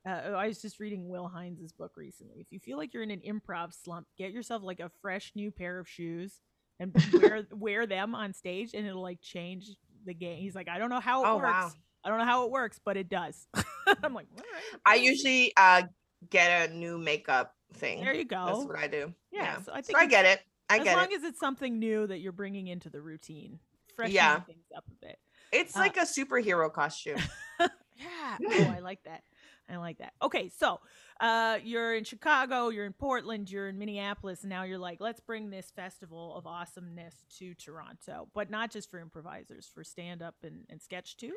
uh, I was just reading Will Hines's book recently. If you feel like you're in an improv slump, get yourself like a fresh new pair of shoes and wear wear them on stage, and it'll like change the game. He's like, I don't know how it oh, works. Wow. I don't know how it works, but it does. I'm like,
I usually uh, get a new makeup thing.
There you go.
That's what I do.
Yeah, yeah. so I
think so I get it. I
get
it.
As long as it's something new that you're bringing into the routine, freshen yeah. things up a bit.
It's uh, like a superhero costume.
yeah. Oh, I like that. I like that. Okay, so uh, you're in Chicago, you're in Portland, you're in Minneapolis, and now you're like, let's bring this festival of awesomeness to Toronto, but not just for improvisers, for stand up and, and sketch too.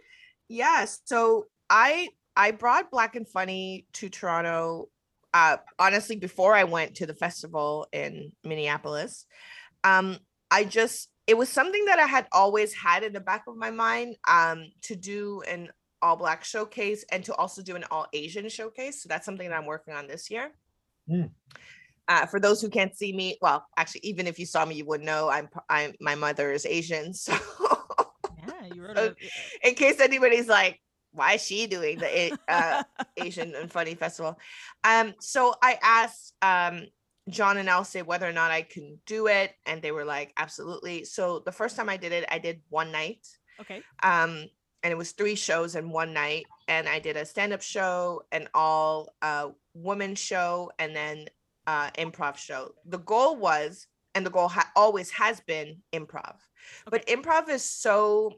Yes. So I I brought Black and Funny to Toronto. Uh, honestly, before I went to the festival in Minneapolis, um, I just it was something that I had always had in the back of my mind um, to do an all black showcase and to also do an all Asian showcase. So that's something that I'm working on this year. Mm. Uh, for those who can't see me, well, actually, even if you saw me, you would know I'm I'm my mother is Asian. So
yeah, you wrote a,
in case anybody's like, why is she doing the uh, Asian and Funny Festival? Um, so I asked um, John and Elsie whether or not I can do it, and they were like, absolutely. So the first time I did it, I did one night.
Okay.
Um, and it was three shows in one night and i did a stand-up show an all uh woman show and then uh improv show. The goal was and the goal ha- always has been improv. Okay. but improv is so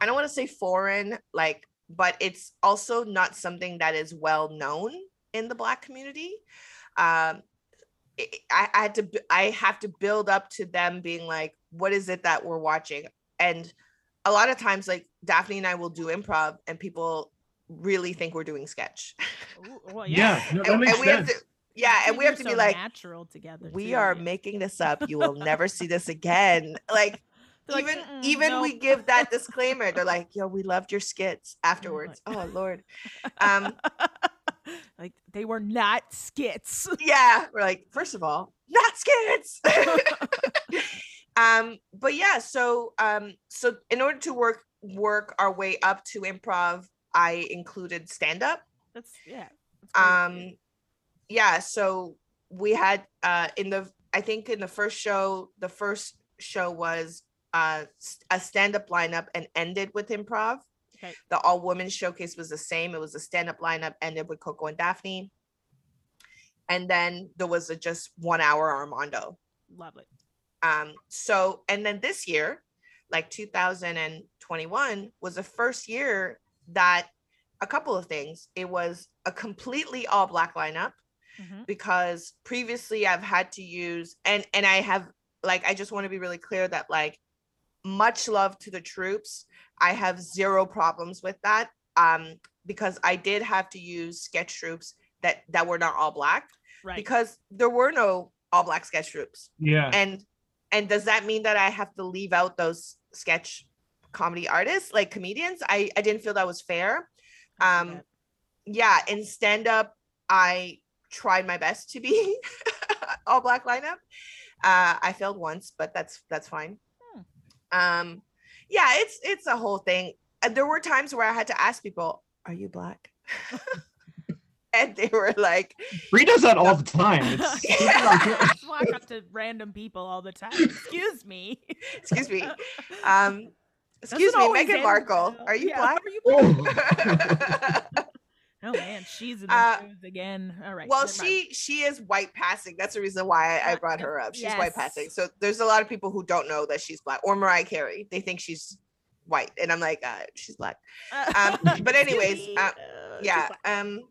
i don't want to say foreign like but it's also not something that is well known in the black community. Um I, I had to i have to build up to them being like what is it that we're watching? And a lot of times like daphne and i will do improv and people really think we're doing sketch.
Ooh, well, yeah, yeah. no, and, and
we have to yeah and we have to
so
be like
natural together
we
too,
are
yeah.
making this up. You will never see this again. Like they're even like, even no. we give that disclaimer. They're like yo we loved your skits afterwards. oh lord. Um
like they were not skits.
Yeah we're like first of all not skits. Um but yeah so um so in order to work work our way up to improv i included stand up
that's yeah
that's um yeah so we had uh in the i think in the first show the first show was uh a stand up lineup and ended with improv.
Okay.
the all women showcase was the same. It was a stand up lineup ended with coko and daphne. And then there was a just one hour armando.
Lovely
um, so, and then this year, like 2021, was the first year that a couple of things. It was a completely all black lineup mm-hmm. because previously I've had to use and and I have like I just want to be really clear that like much love to the troupes. I have zero problems with that um because I did have to use sketch troupes that that were not all black
right.
because there were no all black sketch troupes.
Yeah.
And and does that mean that I have to leave out those sketch comedy artists, like comedians? I, I didn't feel that was fair. Um, yeah, in stand up, I tried my best to be all black lineup. Uh, I failed once, but that's that's fine. Hmm. Um, yeah, it's it's a whole thing. There were times where I had to ask people, "Are you black?" and they were like,
Brie does that all the time.
yeah. walk up to random people all the time. Excuse me.
Excuse me. Um, excuse me, Meghan Markle. Are you yeah, black? Are you black?
oh man, she's in the uh, again. All right.
Well, she she is white passing. That's the reason why I, I brought her up. She's yes. white passing. So there's a lot of people who don't know that she's black or Mariah Carey. They think she's white, and I'm like, uh, she's black. Um, but anyways, uh, yeah. Um,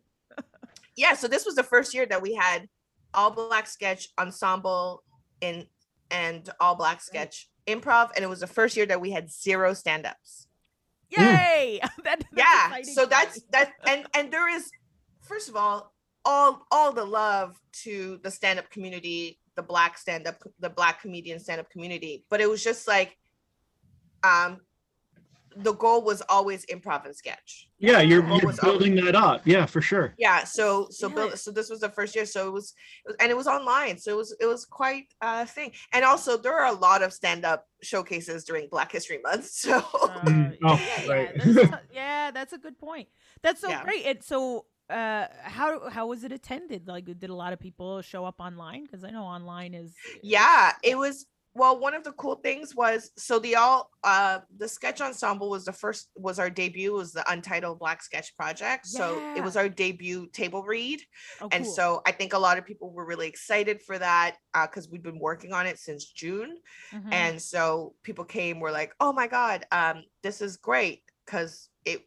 yeah, so this was the first year that we had all black sketch ensemble in and all black sketch improv, and it was the first year that we had zero stand-ups.
Yay! that,
yeah. So that's that, and and there is, first of all, all all the love to the stand-up community, the black stand-up, the black comedian stand-up community, but it was just like, um, the goal was always improv and sketch.
Yeah, you're, you're building always, that up. Yeah, for sure.
Yeah. So so yeah. build, so this was the first year. So it was, it was, and it was online. So it was it was quite a thing. And also there are a lot of stand up showcases during Black History Month. So uh,
mm, oh, yeah, right. yeah, that's, yeah, that's a good point. That's so yeah. great. And so uh how how was it attended like did a lot of people show up online because i know online is
yeah it was well one of the cool things was so the all uh the sketch ensemble was the first was our debut was the untitled black sketch project yeah. so it was our debut table read oh, and cool. so i think a lot of people were really excited for that because uh, we've been working on it since june mm-hmm. and so people came were like oh my god um this is great because it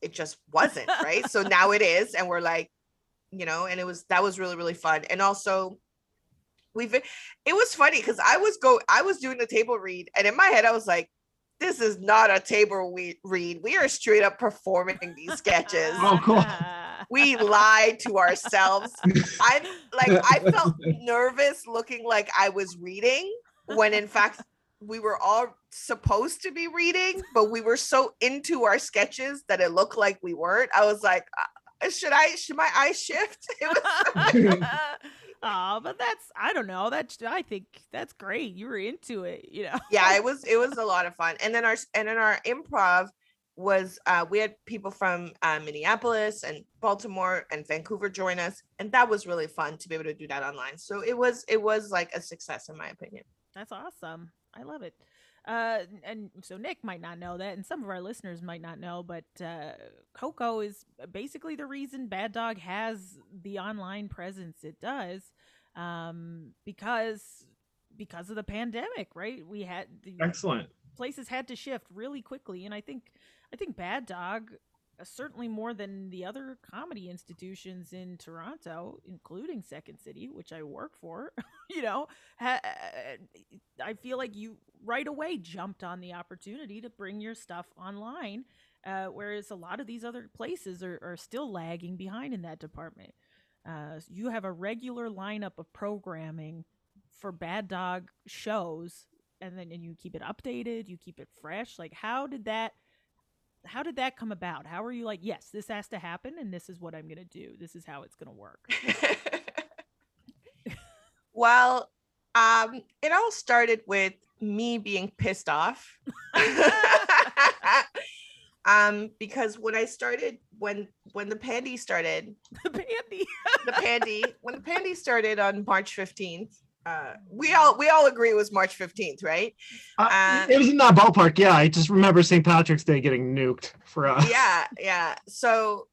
it just wasn't right so now it is and we're like you know and it was that was really really fun and also we've it was funny because I was go I was doing the table read and in my head I was like, this is not a table we read. We are straight up performing these sketches.
oh, cool.
We lied to ourselves. I like I felt nervous looking like I was reading when in fact we were all supposed to be reading, but we were so into our sketches that it looked like we weren't. I was like, uh, should I should my eyes shift? It was
Oh, but that's I don't know. That's I think that's great. You were into it, you know.
yeah, it was it was a lot of fun. And then our and then our improv was uh we had people from uh, Minneapolis and Baltimore and Vancouver join us and that was really fun to be able to do that online. So it was it was like a success in my opinion.
That's awesome. I love it. Uh, and so Nick might not know that, and some of our listeners might not know, but uh, Coko is basically the reason Bad Dog has the online presence it does, um, because because of the pandemic, right? We had the
excellent
places had to shift really quickly, and I think I think Bad Dog uh, certainly more than the other comedy institutions in Toronto, including Second City, which I work for. you know, ha- uh, I feel like you right away jumped on the opportunity to bring your stuff online, uh, whereas a lot of these other places are, are still lagging behind in that department. Uh, you have a regular lineup of programming for Bad Dog shows, and then and you keep it updated, you keep it fresh. Like, how did that? How did that come about? How are you like, yes, this has to happen and this is what I'm going to do. This is how it's going to work.
well, um it all started with me being pissed off. um because when I started when when the pandy started
the pandy
the pandy when the pandy started on March 15th uh, we all we all agree it was March 15th, right?
Uh, uh, it was in that ballpark. Yeah, I just remember St. Patrick's Day getting nuked for us.
Yeah, yeah. So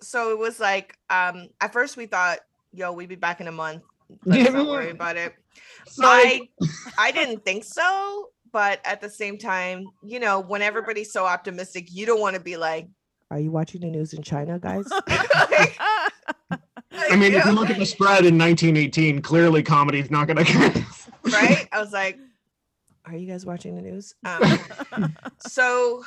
so it was like um at first we thought, yo, we'd be back in a month. Let's not worry about it. So, I I didn't think so, but at the same time, you know, when everybody's so optimistic, you don't want to be like, are you watching the news in China, guys? like,
I mean, if you look at the spread in 1918, clearly comedy's not going
to. right? I was like, "Are you guys watching the news?" Um, so,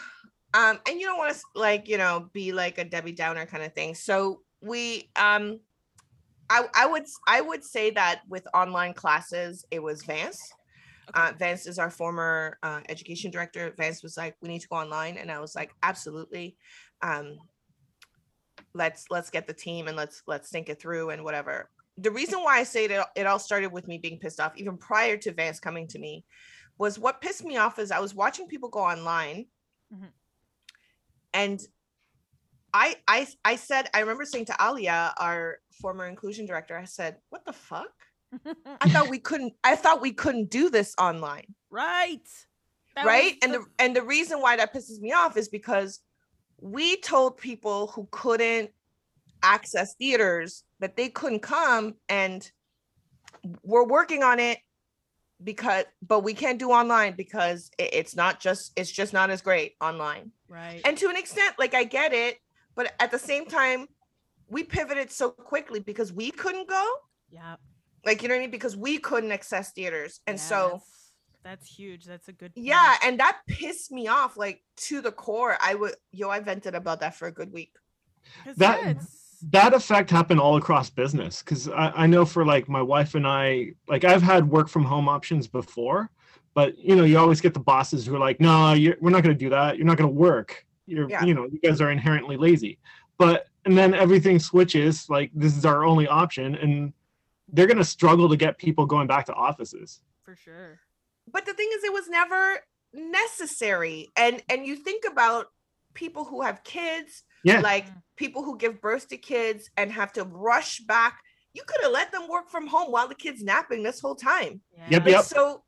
um, and you don't want to like you know be like a Debbie Downer kind of thing. So we, um, I, I would I would say that with online classes, it was Vance. Okay. Uh, Vance is our former uh, education director. Vance was like, "We need to go online," and I was like, "Absolutely." Um, let's let's get the team and let's let's think it through and whatever the reason why i say that it all started with me being pissed off even prior to vance coming to me was what pissed me off is i was watching people go online mm-hmm. and I, I I said I remember saying to Alia, our former inclusion director, I said, "What the fuck? I thought we couldn't. I thought we couldn't do this online."
Right.
That right. And the and the reason why that pisses me off is because we told people who couldn't access theaters that they couldn't come and we're working on it because but we can't do online because it, it's not just it's just not as great online.
Right.
And to an extent like i get it but at the same time we pivoted so quickly because we couldn't go.
Yeah
Like, you know what I mean? Because we couldn't access theaters. And yeah, so
that's, that's, huge. That's a good
point. Yeah. And that pissed me off like to the core. I would yo, I vented about that for a good week.
That yeah, that effect happened all across business because I, I know for like my wife and I, like I've had work from home options before, but you know, you always get the bosses who are like, no, we're not going to do that. You're not going to work. You're, yeah. you know, you guys are inherently lazy. But and then everything switches. Like this is our only option, and they're going to struggle to get people going back to offices.
For sure.
But the thing is, it was never necessary. And and you think about people who have kids, yeah. like people who give birth to kids and have to rush back. You could have let them work from home while the kid's napping this whole time.
Yeah. Yep, yep.
So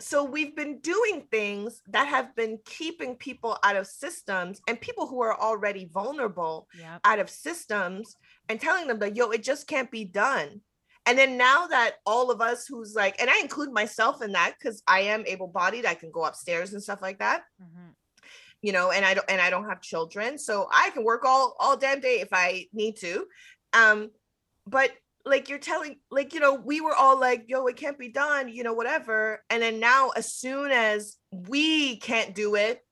so we've been doing things that have been keeping people out of systems and people who are already vulnerable yep. out of systems and telling them that yo it just can't be done and then now that all of us who's like and i include myself in that because i am able-bodied i can go upstairs and stuff like that. Mm-hmm. you know and i don't and i don't have children so i can work all all damn day if i need to. Um but like you're telling like you know we were all like yo it can't be done you know whatever. And then now as soon as we can't do it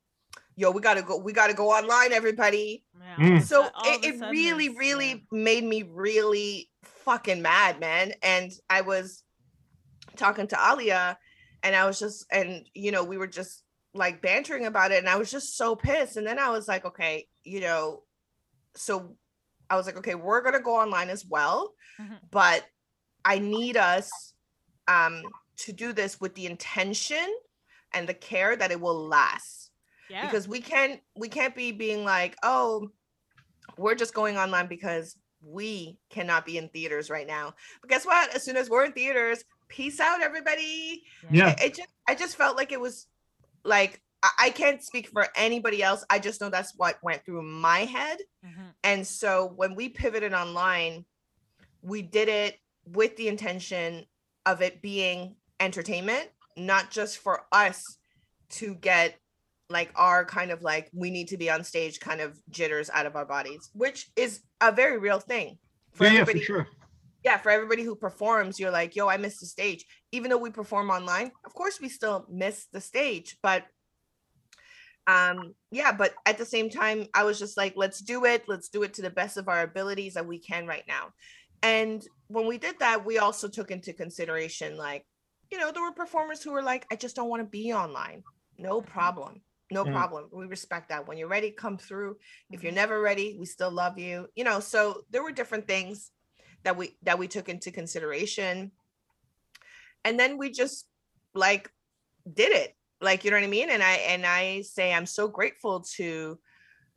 yo we gotta go we gotta go online everybody yeah. mm. so it, it really really yeah. made me really fucking mad man and i was talking to alia and i was just and you know we were just like bantering about it and i was just so pissed and then i was like okay you know so I was like, okay, we're gonna go online as well, mm-hmm. but I need us um to do this with the intention and the care that it will last. Yeah. Because we can't we can't be being like, oh, we're just going online because we cannot be in theaters right now. But guess what? As soon as we're in theaters, peace out, everybody.
Yeah.
It, it just I just felt like it was like I can't speak for anybody else. I just know that's what went through my head. Mm-hmm. And so when we pivoted online, we did it with the intention of it being entertainment, not just for us to get like our kind of like we need to be on stage kind of jitters out of our bodies, which is a very real thing.
For yeah, everybody, yeah, for sure.
Yeah, for everybody who performs, you're like, yo, I missed the stage. Even though we perform online, of course we still miss the stage, but um yeah but at the same time i was just like let's do it let's do it to the best of our abilities that we can right now and when we did that we also took into consideration like you know there were performers who were like i just don't want to be online no mm-hmm. problem no mm. problem we respect that when you're ready come through if you're mm-hmm. never ready we still love you you know so there were different things that we that we took into consideration and then we just like did it like you know what i mean and i and i say i'm so grateful to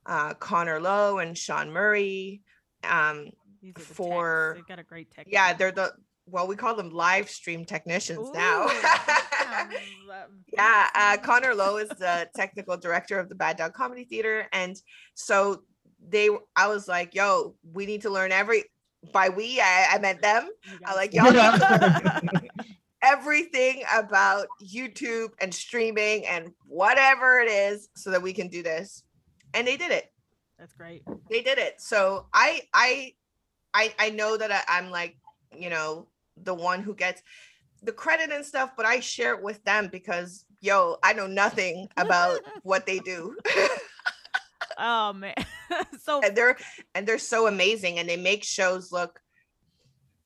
uh, connor lowe and sean murray um for
they've got a great tech
yeah they're the well we call them live stream technicians Ooh, now yeah uh, connor lowe is the technical director of the bad dog comedy theater and so they i was like yo we need to learn every by we i, I meant them i like y'all everything about YouTube and streaming and whatever it is so that we can do this. And they did it.
That's great.
They did it. So I I I I know that I, I'm like, you know, the one who gets the credit and stuff, but I share it with them because yo, I know nothing about what they do.
oh man. so
and they're and they're so amazing and they make shows look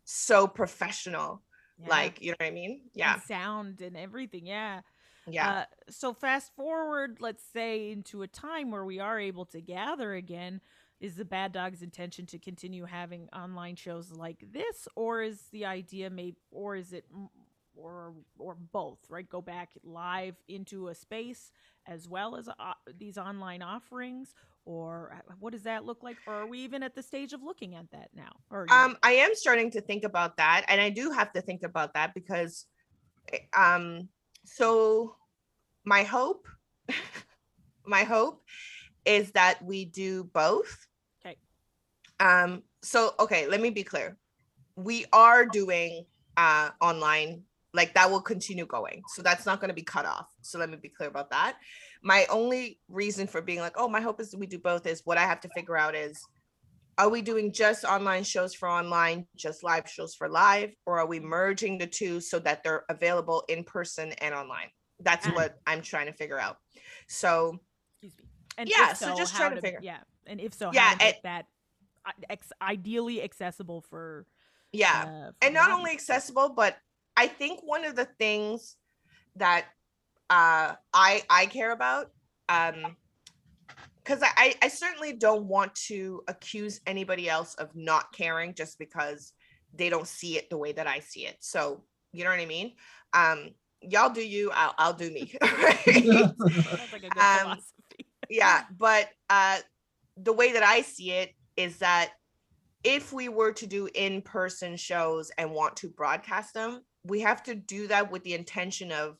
so professional yeah. like you know what i mean yeah
and sound and everything yeah
yeah uh,
so fast forward let's say into a time where we are able to gather again is the bad dog's intention to continue having online shows like this or is the idea maybe or is it or or both right? Go back live into a space as well as uh, these online offerings or uh, what does that look like? Or are we even at the stage of looking at that now? Or
um i am starting to think about that and i do have to think about that because eh, um so my hope my hope is that we do both um so okay let me be clear we are doing uh online like that will continue going so that's not going to be cut off so let me be clear about that my only reason for being like oh my hope is we do both is what i have to figure out is are we doing just online shows for online, just live shows for live, or are we merging the two so that they're available in person and online? That's mm. what I'm trying to figure out. So, excuse me.
And yeah, so, so, just trying to, to, figure. Yeah, and if so, yeah, it, that uh, ex- ideally accessible for.
Yeah, uh, for and not only accessible, but I think one of the things that uh, I I care about um, because I, I certainly don't want to accuse anybody else of not caring just because they don't see it the way that I see it. So you know what I mean? Um, y'all do you, I'll, I'll do me. like um, yeah, but uh, the way that I see it is that if we were to do in-person shows and want to broadcast them, we have to do that with the intention of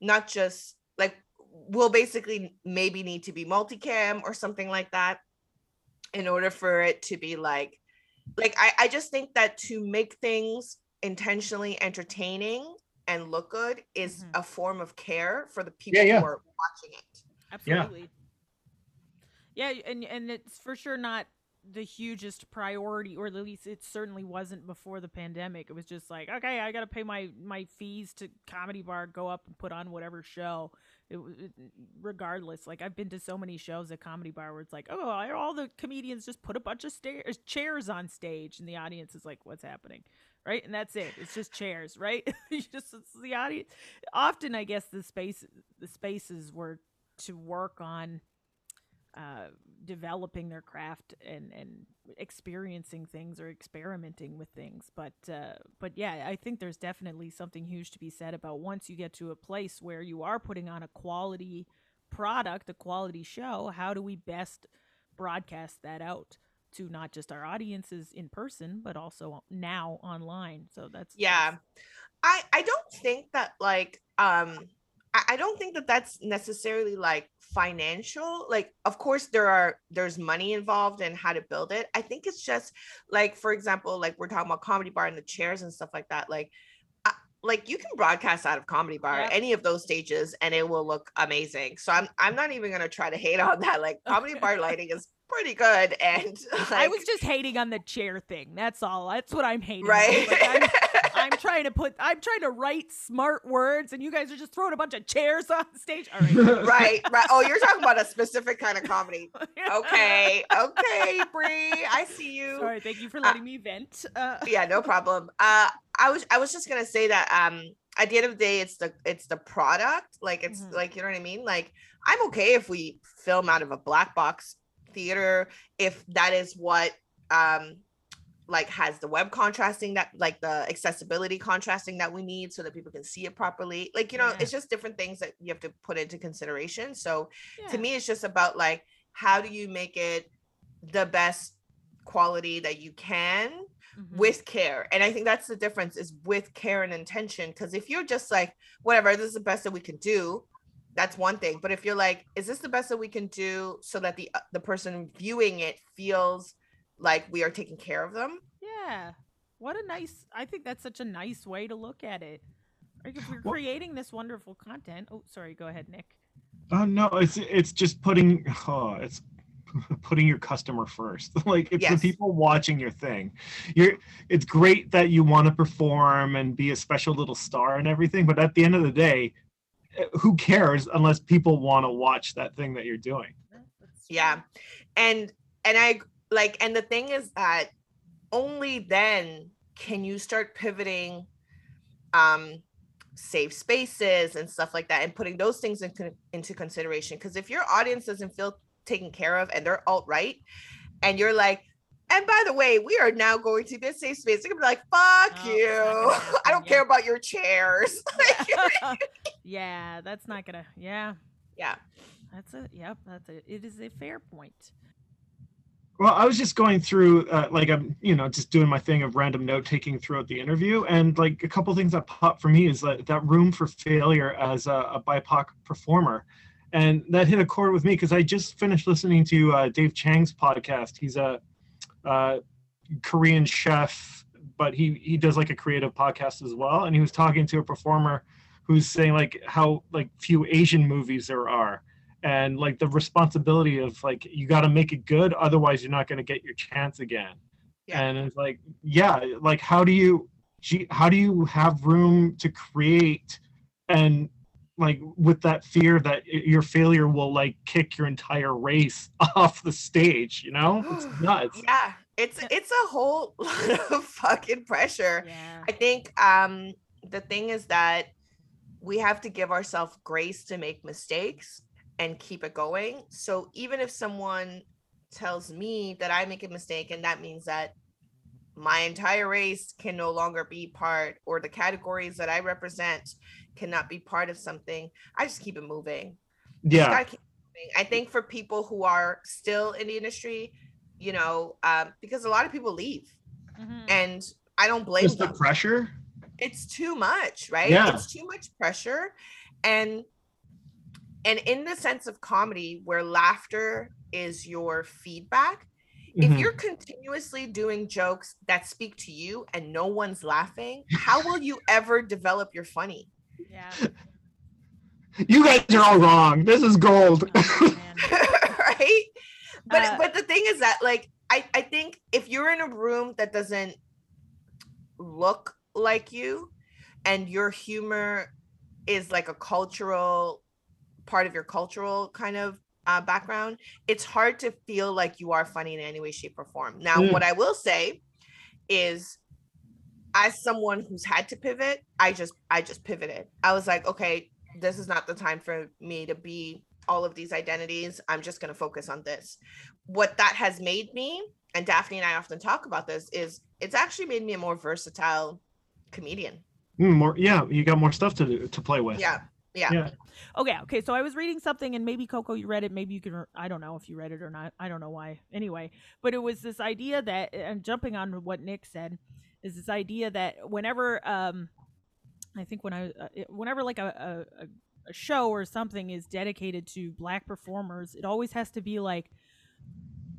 not just like we'll basically maybe need to be multicam or something like that in order for it to be like like I, I just think that to make things intentionally entertaining and look good is mm-hmm. a form of care for the people yeah, yeah. who are watching it
absolutely yeah. yeah and and it's for sure not the hugest priority or at least it certainly wasn't before the pandemic. It was just like okay i gotta pay my my fees to comedy bar go up and put on whatever show. It, it regardless like i've been to so many shows at comedy bar where it's like oh all the comedians just put a bunch of stairs chairs on stage and the audience is like what's happening? Right? And that's it. It's just chairs right? You just it's the audience often i guess the space the spaces were to work on uh, developing their craft and and experiencing things or experimenting with things. But uh, but yeah i think there's definitely something huge to be said about once you get to a place where you are putting on a quality product a quality show how do we best broadcast that out to not just our audiences in person but also now online? So that's
yeah.
that's...
i i don't think that like um I don't think that that's necessarily like financial. Like, of course, there are there's money involved in how to build it. I think it's just like, for example, like we're talking about comedy bar and the chairs and stuff like that. Like, uh, like you can broadcast out of comedy bar yep. any of those stages and it will look amazing. So I'm I'm not even gonna try to hate on that. Like comedy bar lighting is pretty good and like,
I was just hating on the chair thing. That's all. That's what I'm hating. Right. Like, I'm trying to put I'm trying to write smart words and you guys are just throwing a bunch of chairs on stage. All right.
right, right. Oh, you're talking about a specific kind of comedy. Okay. Okay, Brie. I see you.
Sorry, thank you for letting uh, me vent.
Uh, yeah, no problem. Uh I was I was just gonna say that um at the end of the day it's the it's the product. Like it's mm-hmm. like you know what I mean? Like I'm okay if we film out of a black box theater if that is what um like has the web contrasting that like the accessibility contrasting that we need so that people can see it properly like you know yeah. it's just different things that you have to put into consideration so yeah. to me it's just about like how do you make it the best quality that you can mm-hmm. with care and i think that's the difference is with care and intention because if you're just like whatever this is the best that we can do that's one thing but if you're like is this the best that we can do so that the uh, the person viewing it feels like we are taking care of them.
Yeah. What a nice I think that's such a nice way to look at it. Like if we're creating this wonderful content. Oh, sorry, go ahead, Nick.
Oh no, it's it's just putting oh, it's putting your customer first. like it's yes. the people watching your thing. You're it's great that you want to perform and be a special little star and everything, but at the end of the day, eh, who cares unless people want to watch that thing that you're doing?
Yeah. And and I like and the thing is that only then can you start pivoting um safe spaces and stuff like that and putting those things into, into consideration because if your audience doesn't feel taken care of and they're alt right and you're like and by the way, we are now going to this safe space. They're gonna be like, "Fuck oh, you! I don't yeah. care about your chairs."
yeah, that's not gonna. Yeah,
yeah,
that's it. Yep, that's it. It is a fair point.
Well, I was just going through, uh, like I'm, you know, just doing my thing of random note taking throughout the interview, and like a couple things that popped for me is that that room for failure as a, a BIPOC performer, and that hit a chord with me because I just finished listening to uh, Dave Chang's podcast. He's a uh, Korean chef, but he he does like a creative podcast as well, and he was talking to a performer who's saying like how like few Asian movies there are and like the responsibility of like you got to make it good otherwise you're not going to get your chance again. Yeah. and it's like yeah like how do you how do you have room to create and like with that fear that your failure will like kick your entire race off the stage you know? It's nuts.
Yeah it's it's a whole lot of fucking pressure. Yeah. i think um the thing is that we have to give ourselves grace to make mistakes and keep it going. So even if someone tells me that I make a mistake and that means that my entire race can no longer be part or the categories that I represent cannot be part of something, I just keep it moving.
Yeah.
I think for people who are still in the industry, you know, um, because a lot of people leave mm-hmm. and I don't blame
Just them. the pressure
it's too much, right? Yeah. It's too much pressure. And and in the sense of comedy where laughter is your feedback, mm-hmm. if you're continuously doing jokes that speak to you and no one's laughing, how will you ever develop your funny?
Yeah.
You guys are all wrong. This is gold.
Oh, right? But uh, but the thing is that like I, I think if you're in a room that doesn't look like you and your humor is like a cultural part of your cultural kind of uh, background, it's hard to feel like you are funny in any way, shape, or form. Now, mm. what I will say is, as someone who's had to pivot, I just I just pivoted. I was like, okay, this is not the time for me to be all of these identities. I'm just going to focus on this. What that has made me, and Daphne and I often talk about this, is it's actually made me a more versatile comedian.
Mm, more, yeah, you got more stuff to do, to play with.
Yeah, yeah. yeah.
Okay, okay. So I was reading something, and maybe Coko, you read it. Maybe you can. I don't know if you read it or not. I don't know why. Anyway, but it was this idea that, and jumping on what Nick said, is this idea that whenever, um, I think when I, uh, whenever like a, a a show or something is dedicated to black performers, it always has to be like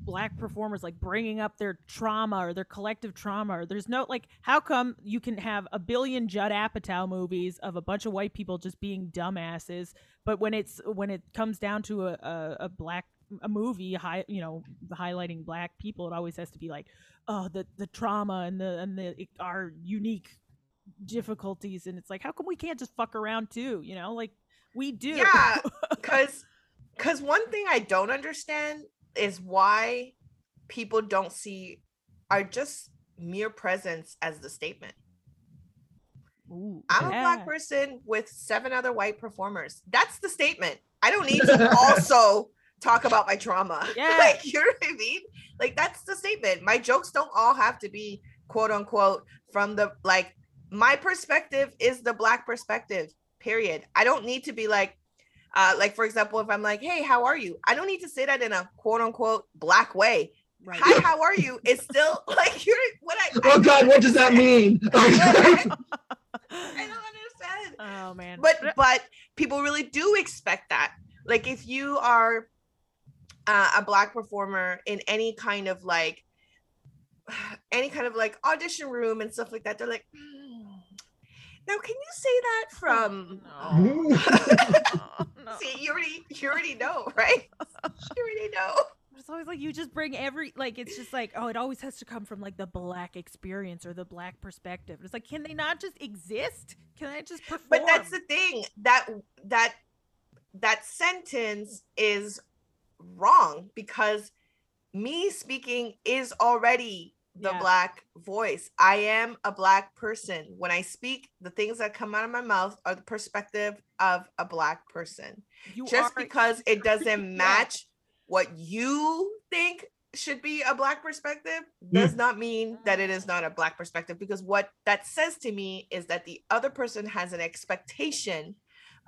black performers like bringing up their trauma or their collective trauma or there's no like how come you can have a billion judd apatow movies of a bunch of white people just being dumbasses but when it's when it comes down to a, a, a black a movie high you know highlighting black people it always has to be like oh the the trauma and the and the our unique difficulties and it's like how come we can't just fuck around too? You know like we do.
Yeah because because one thing i don't understand is why people don't see are just mere presence as the statement. Ooh, I'm yeah. a black person with seven other white performers. That's the statement. I don't need to also talk about my trauma.
Yeah.
like, you know what I mean? Like, that's the statement. My jokes don't all have to be quote unquote from the like, my perspective is the black perspective, period. I don't need to be like, uh, like for example, if I'm like, "Hey, how are you?" I don't need to say that in a quote unquote black way. Right. Hi, how are you? It's still like you're what I.
Oh God, what does that mean?
I don't understand.
Oh man.
But but people really do expect that. Like if you are uh, a black performer in any kind of like any kind of like audition room and stuff like that, they're like. Mm, now, can you say that from? No. See, you already you already know, right? You already know.
It's always like you just bring every like it's just like oh it always has to come from like the black experience or the black perspective. It's like can they not just exist? Can I just perform?
But that's the thing that that that sentence is wrong because me speaking is already the yeah. black voice. I am a black person. When I speak, the things that come out of my mouth are the perspective of a black person. You Just are- because it doesn't match what you think should be a black perspective mm. does not mean that it is not a black perspective because what that says to me is that the other person has an expectation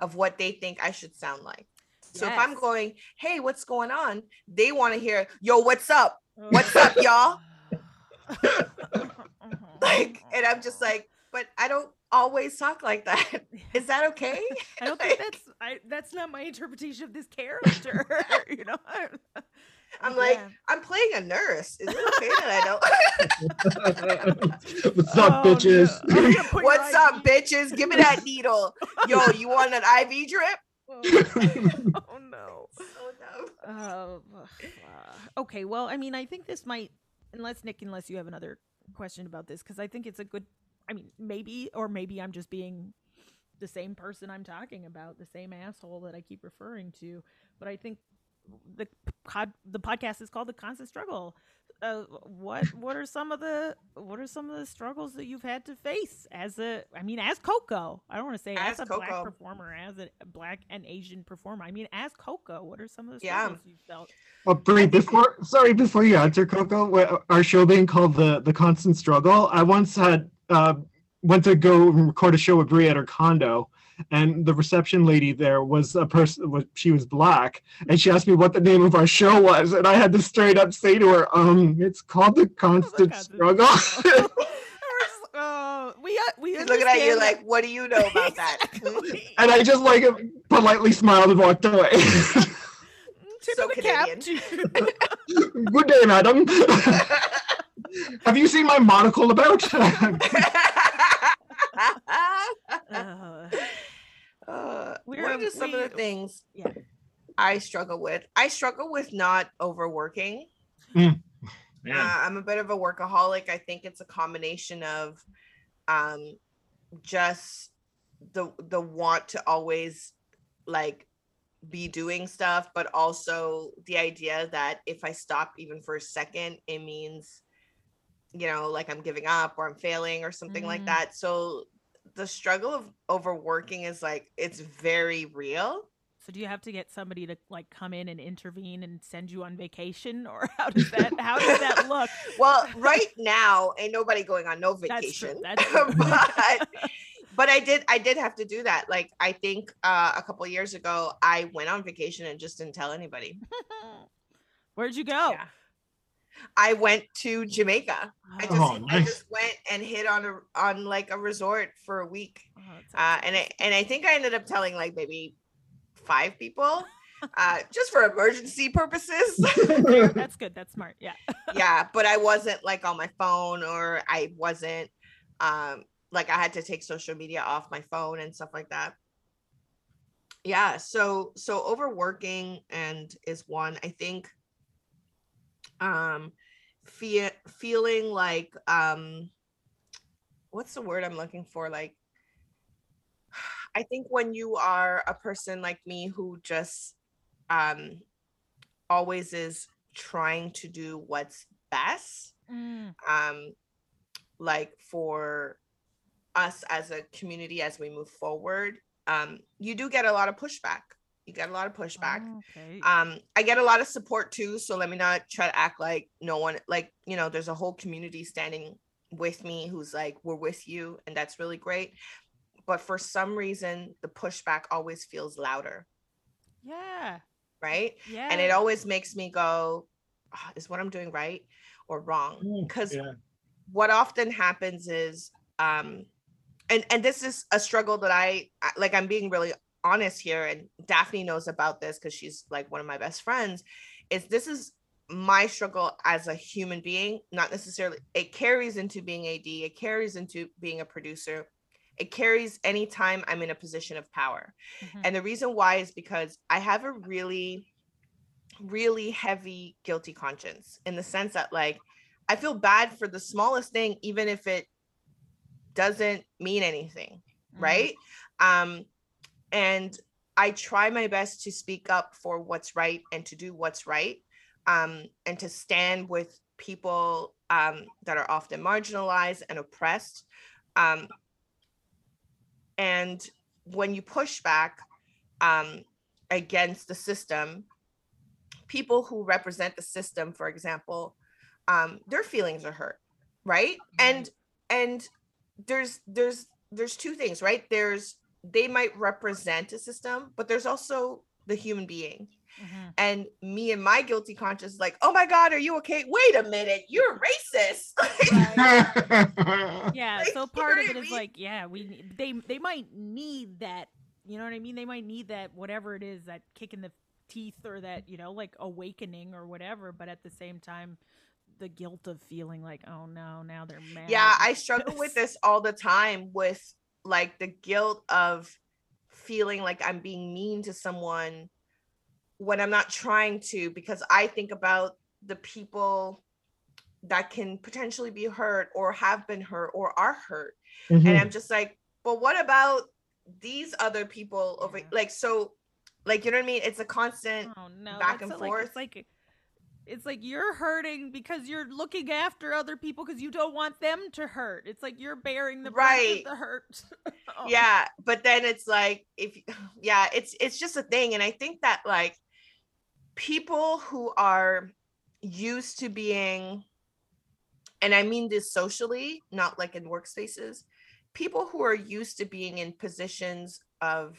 of what they think I should sound like. So yes. if I'm going, "Hey, what's going on?" they want to hear, "Yo, what's up? Oh. What's up, y'all?" like, and I'm just like, but I don't always talk like that. Is that okay?
I don't think that's I, that's not my interpretation of this character. you know,
I'm yeah. like, I'm playing a nurse. Is it okay that I
don't? What's up, oh, bitches?
No. What's up, bitches? Give me that needle. Yo, you want an IV drip?
Oh, oh no. uh, okay, well, I mean, I think this might, unless Nick, unless you have another question about this, because I think it's a good. I mean, maybe, or maybe I'm just being the same person I'm talking about, the same asshole that I keep referring to. But I think the pod, the podcast is called the constant struggle uh, what what are some of the what are some of the struggles that you've had to face as a I mean as Coko I don't want to say as, as a Coko. black performer as a black and Asian performer I mean as Coko what are some of the struggles yeah. you felt
well Brie before sorry before you answer Coko our show being called the the constant struggle I once had uh, went to go record a show with Brie at her condo and the reception lady there was a person was she was black and she asked me what the name of our show was and i had to straight up say to her um it's called the constant struggle
uh, we uh, we
looking at you like, what do you know about that?
and I just like politely smiled and walked away.
so Canadian.
Good day, madam. Have you seen my monocle about?
uh, uh, what are just some we, of the things yeah. I struggle with? I struggle with not overworking. Mm. Uh, I'm a bit of a workaholic. I think it's a combination of um, just the the want to always like be doing stuff, but also the idea that if I stop even for a second, it means you know like I'm giving up or I'm failing or something mm. like that. So the struggle of overworking is like it's very real.
So do you have to get somebody to like come in and intervene and send you on vacation or how does that how does that look?
well, right now ain't nobody going on no vacation. That's true. That's true. but but I did I did have to do that. Like I think uh, a couple years ago I went on vacation and just didn't tell anybody.
Where'd you go? Yeah.
I went to Jamaica. I just oh, nice. I just went and hit on a on like a resort for a week. Oh, uh, and I and I think I ended up telling like maybe five people. uh, just for emergency purposes.
That's good. That's smart. Yeah.
yeah, but I wasn't like on my phone or I wasn't um like I had to take social media off my phone and stuff like that. Yeah, so so overworking and is one. I think um feel feeling like um what's the word i'm looking for like i think when you are a person like me who just um always is trying to do what's best mm. um like for us as a community as we move forward um you do get a lot of pushback you get a lot of pushback. Oh, okay. Um, I get a lot of support too. So let me not try to act like no one, like, you know, there's a whole community standing with me who's like, we're with you. And that's really great. But for some reason, the pushback always feels louder.
Yeah.
Right. Yeah. And it always makes me go, oh, is what I'm doing right or wrong? Because mm, yeah. what often happens is, um, and and this is a struggle that I like. I'm being really honest here, and Daphne knows about this because she's like one of my best friends, is this is my struggle as a human being, not necessarily it carries into being AD, it carries into being a producer. It carries anytime I'm in a position of power. Mm-hmm. And the reason why is because I have a really, really heavy guilty conscience in the sense that, like, I feel bad for the smallest thing, even if it doesn't mean anything. Mm-hmm. Right. Um, and I try my best to speak up for what's right and to do what's right um, and to stand with people um, that are often marginalized and oppressed. Um, and when you push back um, against the system, people who represent the system, for example, um, their feelings are hurt, right? And and there's there's there's two things, right? There's they might represent a system, but there's also the human being. Mm-hmm. And me and my guilty conscience, like, oh my God, are you okay? Wait a minute, you're racist.
yeah. Like, so part of it is like, yeah, we they they might need that. You know what I mean? They might need that whatever it is, that kick in the teeth or that you know, like awakening or whatever. But at the same time, the guilt of feeling like, oh no, now they're mad.
Yeah, I struggle with this all the time with like the guilt of feeling like I'm being mean to someone when I'm not trying to, because I think about the people that can potentially be hurt or have been hurt or are hurt. Mm-hmm. And I'm just like, but what about these other people over like so like you know what I mean? It's a constant oh, no. back and forth.
Like, it's like it's like you're hurting because you're looking after other people because you don't want them to hurt. It's like you're bearing the right the hurt.
oh. Yeah, but then it's like if yeah, it's it's just a thing, and I think that like people who are used to being, and I mean this socially, not like in workspaces, people who are used to being in positions of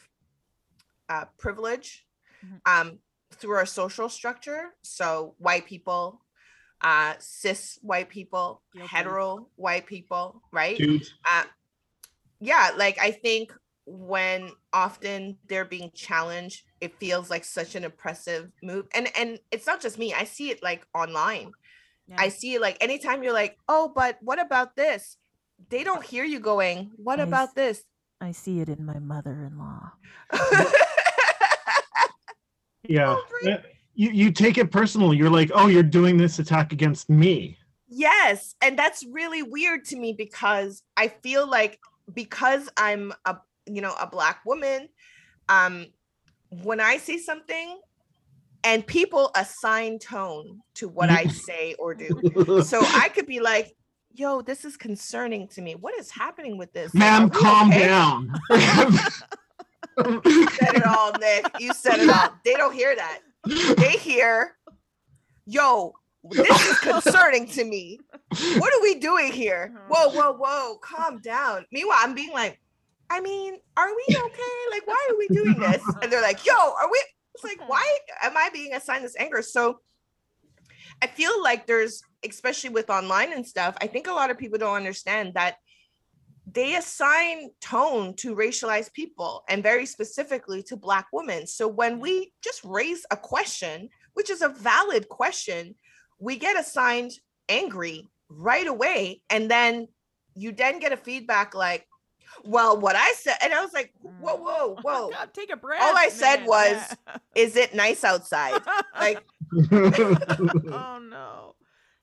uh, privilege. Mm-hmm. Um, through our social structure. So white people, uh, cis white people, okay. hetero white people, right? Uh, yeah, like I think when often they're being challenged, it feels like such an oppressive move. And and it's not just me. I see it like online. Yeah. I see it like anytime you're like, oh, but what about this? They don't hear you going, what I about s- this?
I see it in my mother-in-law.
yeah. You, you take it personal. You're like oh you're doing this attack against me.
Yes. And that's really weird to me because i feel like because i'm a you know a black woman um when i say something and people assign tone to what i say or do. So i could be like yo this is concerning to me. What is happening with this?
Ma'am calm okay? down
you said it all, Nick. You said it all. They don't hear that. They hear, yo, this is concerning to me. What are we doing here? Uh-huh. Whoa, whoa, whoa, calm down. Meanwhile, I'm being like, I mean, are we okay? Like, why are we doing this? And they're like, yo, are we? It's like, why am I being assigned this anger? So I feel like there's, especially with online and stuff, I think a lot of people don't understand that they assign tone to racialized people and very specifically to black women so when we just raise a question which is a valid question we get assigned angry right away and then you then get a feedback like well what i said and i was like whoa mm. whoa whoa
God, take a breath
all i man. said was yeah. is it nice outside like
oh no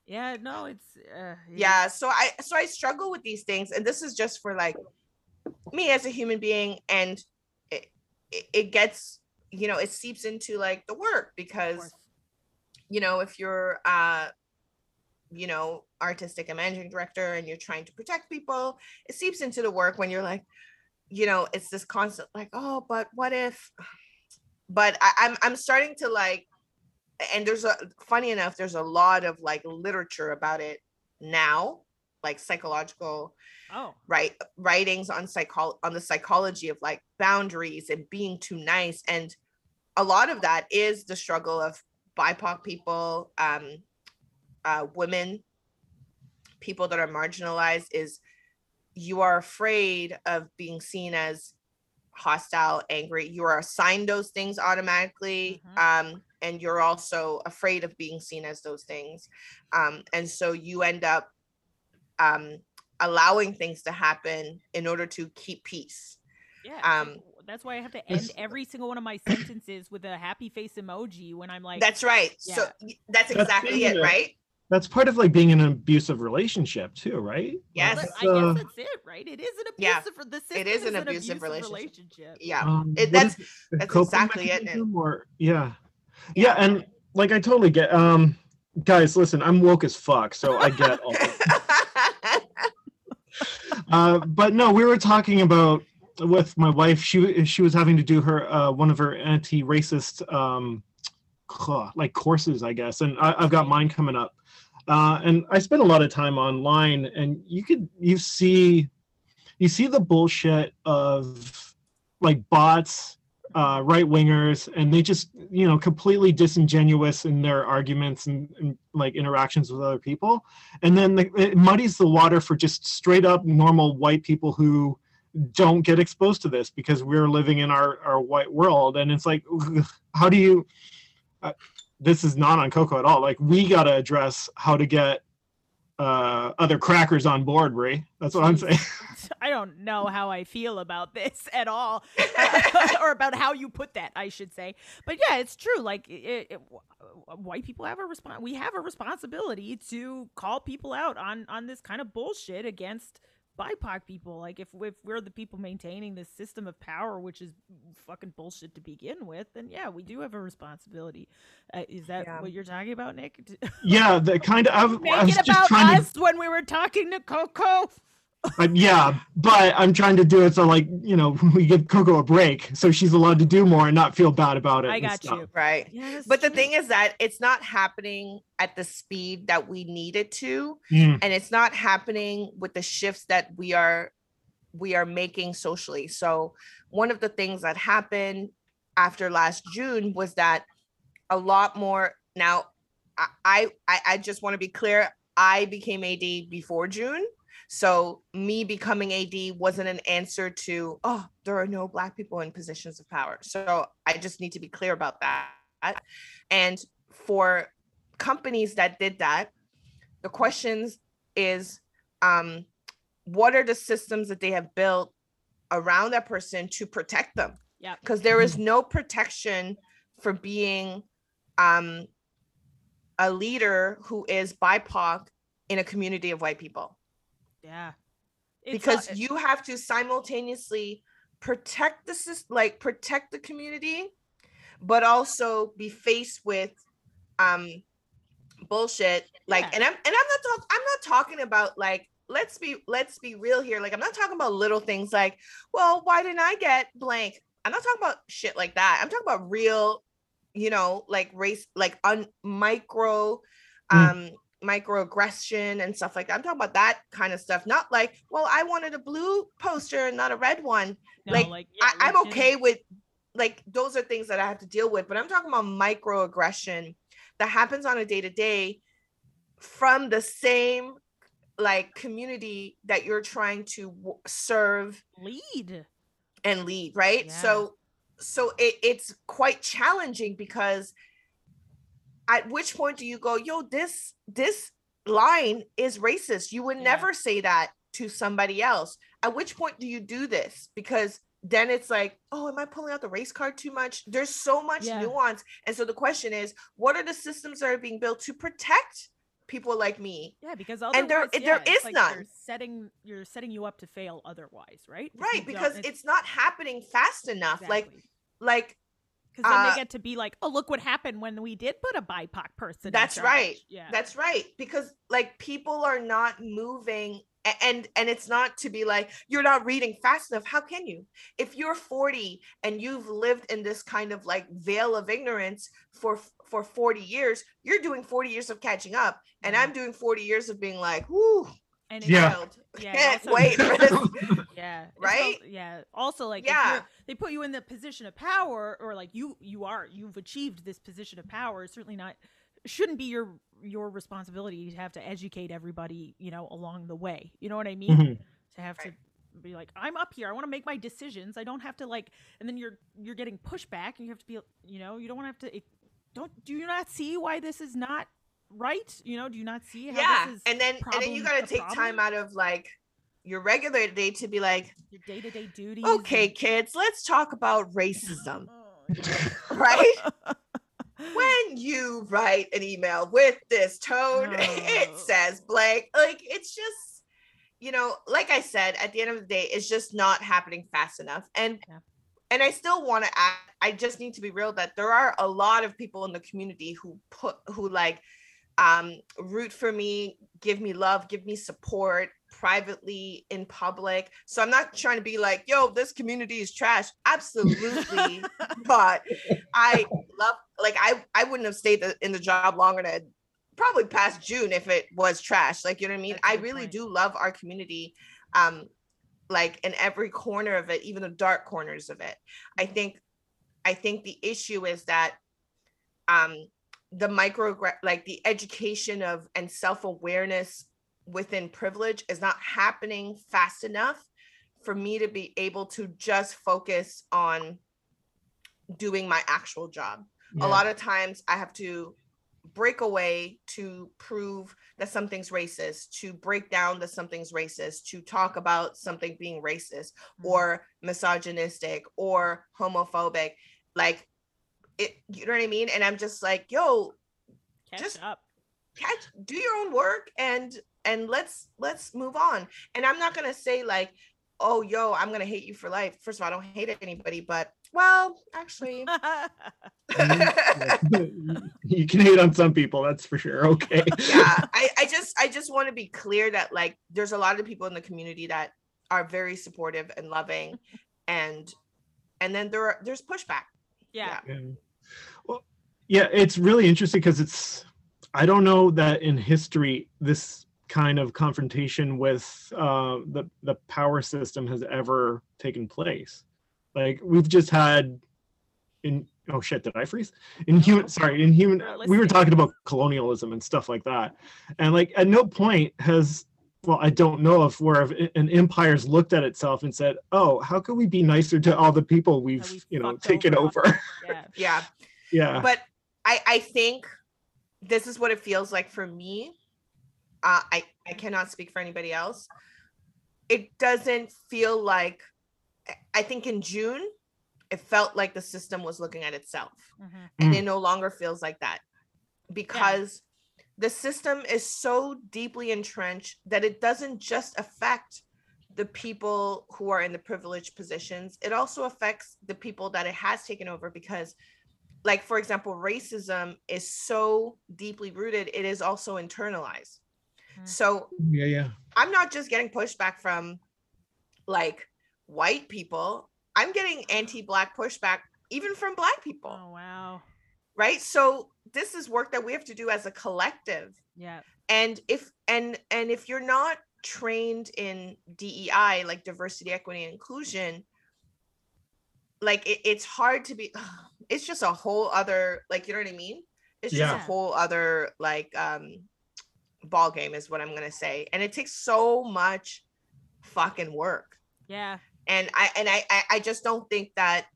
yeah no it's uh,
yeah. So i so i struggle with these things and this is just for like me as a human being and it, it, it gets you know it seeps into like the work because you know if you're uh you know artistic and managing director and you're trying to protect people it seeps into the work when you're like you know it's this constant like oh but what if but I, I'm I'm starting to like and there's a funny enough there's a lot of like literature about it now like psychological
oh
right writings on psycho on the psychology of like boundaries and being too nice and a lot of that is the struggle of bipoc people um uh women people that are marginalized is you are afraid of being seen as hostile angry you are assigned those things automatically mm-hmm. um and you're also afraid of being seen as those things um, and so you end up um, allowing things to happen in order to keep peace
yeah um, that's why i have to end every single one of my sentences with a happy face emoji when i'm like
that's right yeah. so that's exactly that's it right
that's part of like being in an abusive relationship too, right?
Yes,
I guess that's it, right? It is an abusive. Yeah, the
it is an, abusive,
abusive
relationship.
relationship.
Yeah, um, it, that's that's exactly it.
Or yeah, yeah, and like I totally get um guys, listen, I'm woke as fuck, so I get all uh, but no, we were talking about with my wife. She she was having to do her uh, one of her anti-racist um, like courses, I guess, and I, have got mine coming up. Uh, and I spend a lot of time online, and you could you see you see the bullshit of like bots uh, right wingers, and they just you know completely disingenuous in their arguments and, and like interactions with other people, and then the, it muddies the water for just straight up normal white people who don't get exposed to this because we're living in our our white world, and it's like how do you? Uh, this is not on Coko at all. Like we got to address how to get uh, other crackers on board, Ray. That's what I'm saying.
I don't know how I feel about this at all, or about how you put that, I should say. But yeah, it's true. Like, it, it, white people have a response. We have a responsibility to call people out on on this kind of bullshit against BIPOC people. Like if if we're the people maintaining this system of power, which is fucking bullshit to begin with, then yeah, we do have a responsibility. Uh, is that yeah. what you're talking about, Nick?
yeah, the kind of.
Make I was it about us to... when we were talking to Coko.
Uh, yeah, but I'm trying to do it so like you know we give Coko a break, so she's allowed to do more and not feel bad about it.
I got you
right. Yeah, but the thing is that it's not happening at the speed that we need it to, mm. and it's not happening with the shifts that we are we are making socially. So one of the things that happened after last June was that a lot more. Now, I I, I just want to be clear. I became AD before June. So me becoming AD wasn't an answer to, oh, there are no black people in positions of power. So I just need to be clear about that. And for companies that did that, the questions is um, what are the systems that they have built around that person to protect them?
Yeah.
Because there is no protection for being um, a leader who is BIPOC in a community of white people.
Yeah.
It's because a, you have to simultaneously protect the like protect the community, but also be faced with um bullshit. Like, yeah. and I'm and I'm not talking I'm not talking about like let's be let's be real here. Like, I'm not talking about little things like, well, why didn't I get blank? I'm not talking about shit like that. I'm talking about real, you know, like race, like on micro mm. Microaggression and stuff like that. I'm talking about that kind of stuff, not like, well, I wanted a blue poster and not a red one. No, like, like yeah, I, am okay with like those are things that I have to deal with, but I'm talking about microaggression that happens on a day to day from the same like community that you're trying to w- serve,
lead,
and lead, right? Yeah. So, so it, it's quite challenging because at which point do you go yo this this line is racist. You would yeah. never say that to somebody else. At which point do you do this? Because then it's like oh am i pulling out the race card too much? There's so much yeah. nuance. And so the question is what are the systems that are being built to protect people like me?
Yeah because
and there yeah, there is like none.
setting you're setting you up to fail otherwise right?
Right because it's, it's, not happening fast enough. Exactly. like like
because then uh, they get to be like, oh, look what happened when we did put a BIPOC person.
That's right. Yeah, that's right. Because like people are not moving, and and it's not to be like you're not reading fast enough. How can you? If you're 40 and you've lived in this kind of like veil of ignorance for for 40 years, you're doing 40 years of catching up, and I'm doing 40 years of being like, whoo,
and
yeah.
yeah, can't also, wait
yeah
right
also, yeah also like yeah they put you in the position of power or like you you are you've achieved this position of power certainly not shouldn't be your your responsibility to have to educate everybody you know along the way you know what i mean mm-hmm. to have right. to be like i'm up here i want to make my decisions i don't have to like and then you're you're getting pushback and you have to be you know you don't want to have to it, don't do you not see why this is not right? You know, do you not see how yeah.
and then and then you got to take problem? time out of like your regular day to be like
your day-to-day duties.
Okay, and... kids, let's talk about racism. Oh, right? when you write an email with this tone, no. it says blank. Like it's just, you know, like I said, at the end of the day, it's just not happening fast enough. And yeah. and I still want to add, I just need to be real that there are a lot of people in the community who put who like um, root for me, give me love, give me support privately in public. So I'm not trying to be like, yo, this community is trash. Absolutely. but I love like I I wouldn't have stayed in the job longer than probably past June if it was trash. Like you know what I mean? I really point. do love our community. Um like in every corner of it, even the dark corners of it. I think I think the issue is that um the micro like the education of and self-awareness within privilege is not happening fast enough for me to be able to just focus on doing my actual job yeah. a lot of times i have to break away to prove that something's racist, to break down that something's racist, to talk about something being racist mm-hmm. or misogynistic or homophobic. Like it, you know what I mean? And I'm just like, yo,
catch just up.
Catch do your own work and and let's let's move on. And I'm not gonna say like, oh yo, I'm gonna hate you for life. First of all, I don't hate anybody, but well, actually,
you can hate on some people, that's for sure. Okay.
yeah, I, I just I just want to be clear that like there's a lot of people in the community that are very supportive and loving, and and then there are there's pushback.
Yeah. yeah.
Well, yeah, it's really interesting because it's I don't know that in history this kind of confrontation with uh, the the power system has ever taken place. Like we've just had in oh shit did I freeze? In human sorry in human we were talking about colonialism and stuff like that. And like at no point has well I don't know if where an empire's looked at itself and said oh how can we be nicer to all the people we've, we've you know taken over, over.
Yeah. yeah.
Yeah.
But I I think this is what it feels like for me uh, I I cannot speak for anybody else. It doesn't feel like I think in June it felt like the system was looking at itself, mm-hmm. and mm. it no longer feels like that because yeah. the system is so deeply entrenched that it doesn't just affect the people who are in the privileged positions it also affects the people that it has taken over because like for example racism is so deeply rooted it is also internalized Mm. So
yeah, yeah.
I'm not just getting pushback from like white people. I'm getting anti-black pushback even from black people.
Oh wow.
Right? So this is work that we have to do as a collective.
Yeah.
And if and and if you're not trained in DEI like diversity, equity, and inclusion, like it, it's hard to be it's just a whole other like you know what I mean? It's just yeah. a whole other like um ball game is what I'm gonna say. And it takes so much fucking work.
Yeah.
And I and I I just don't think that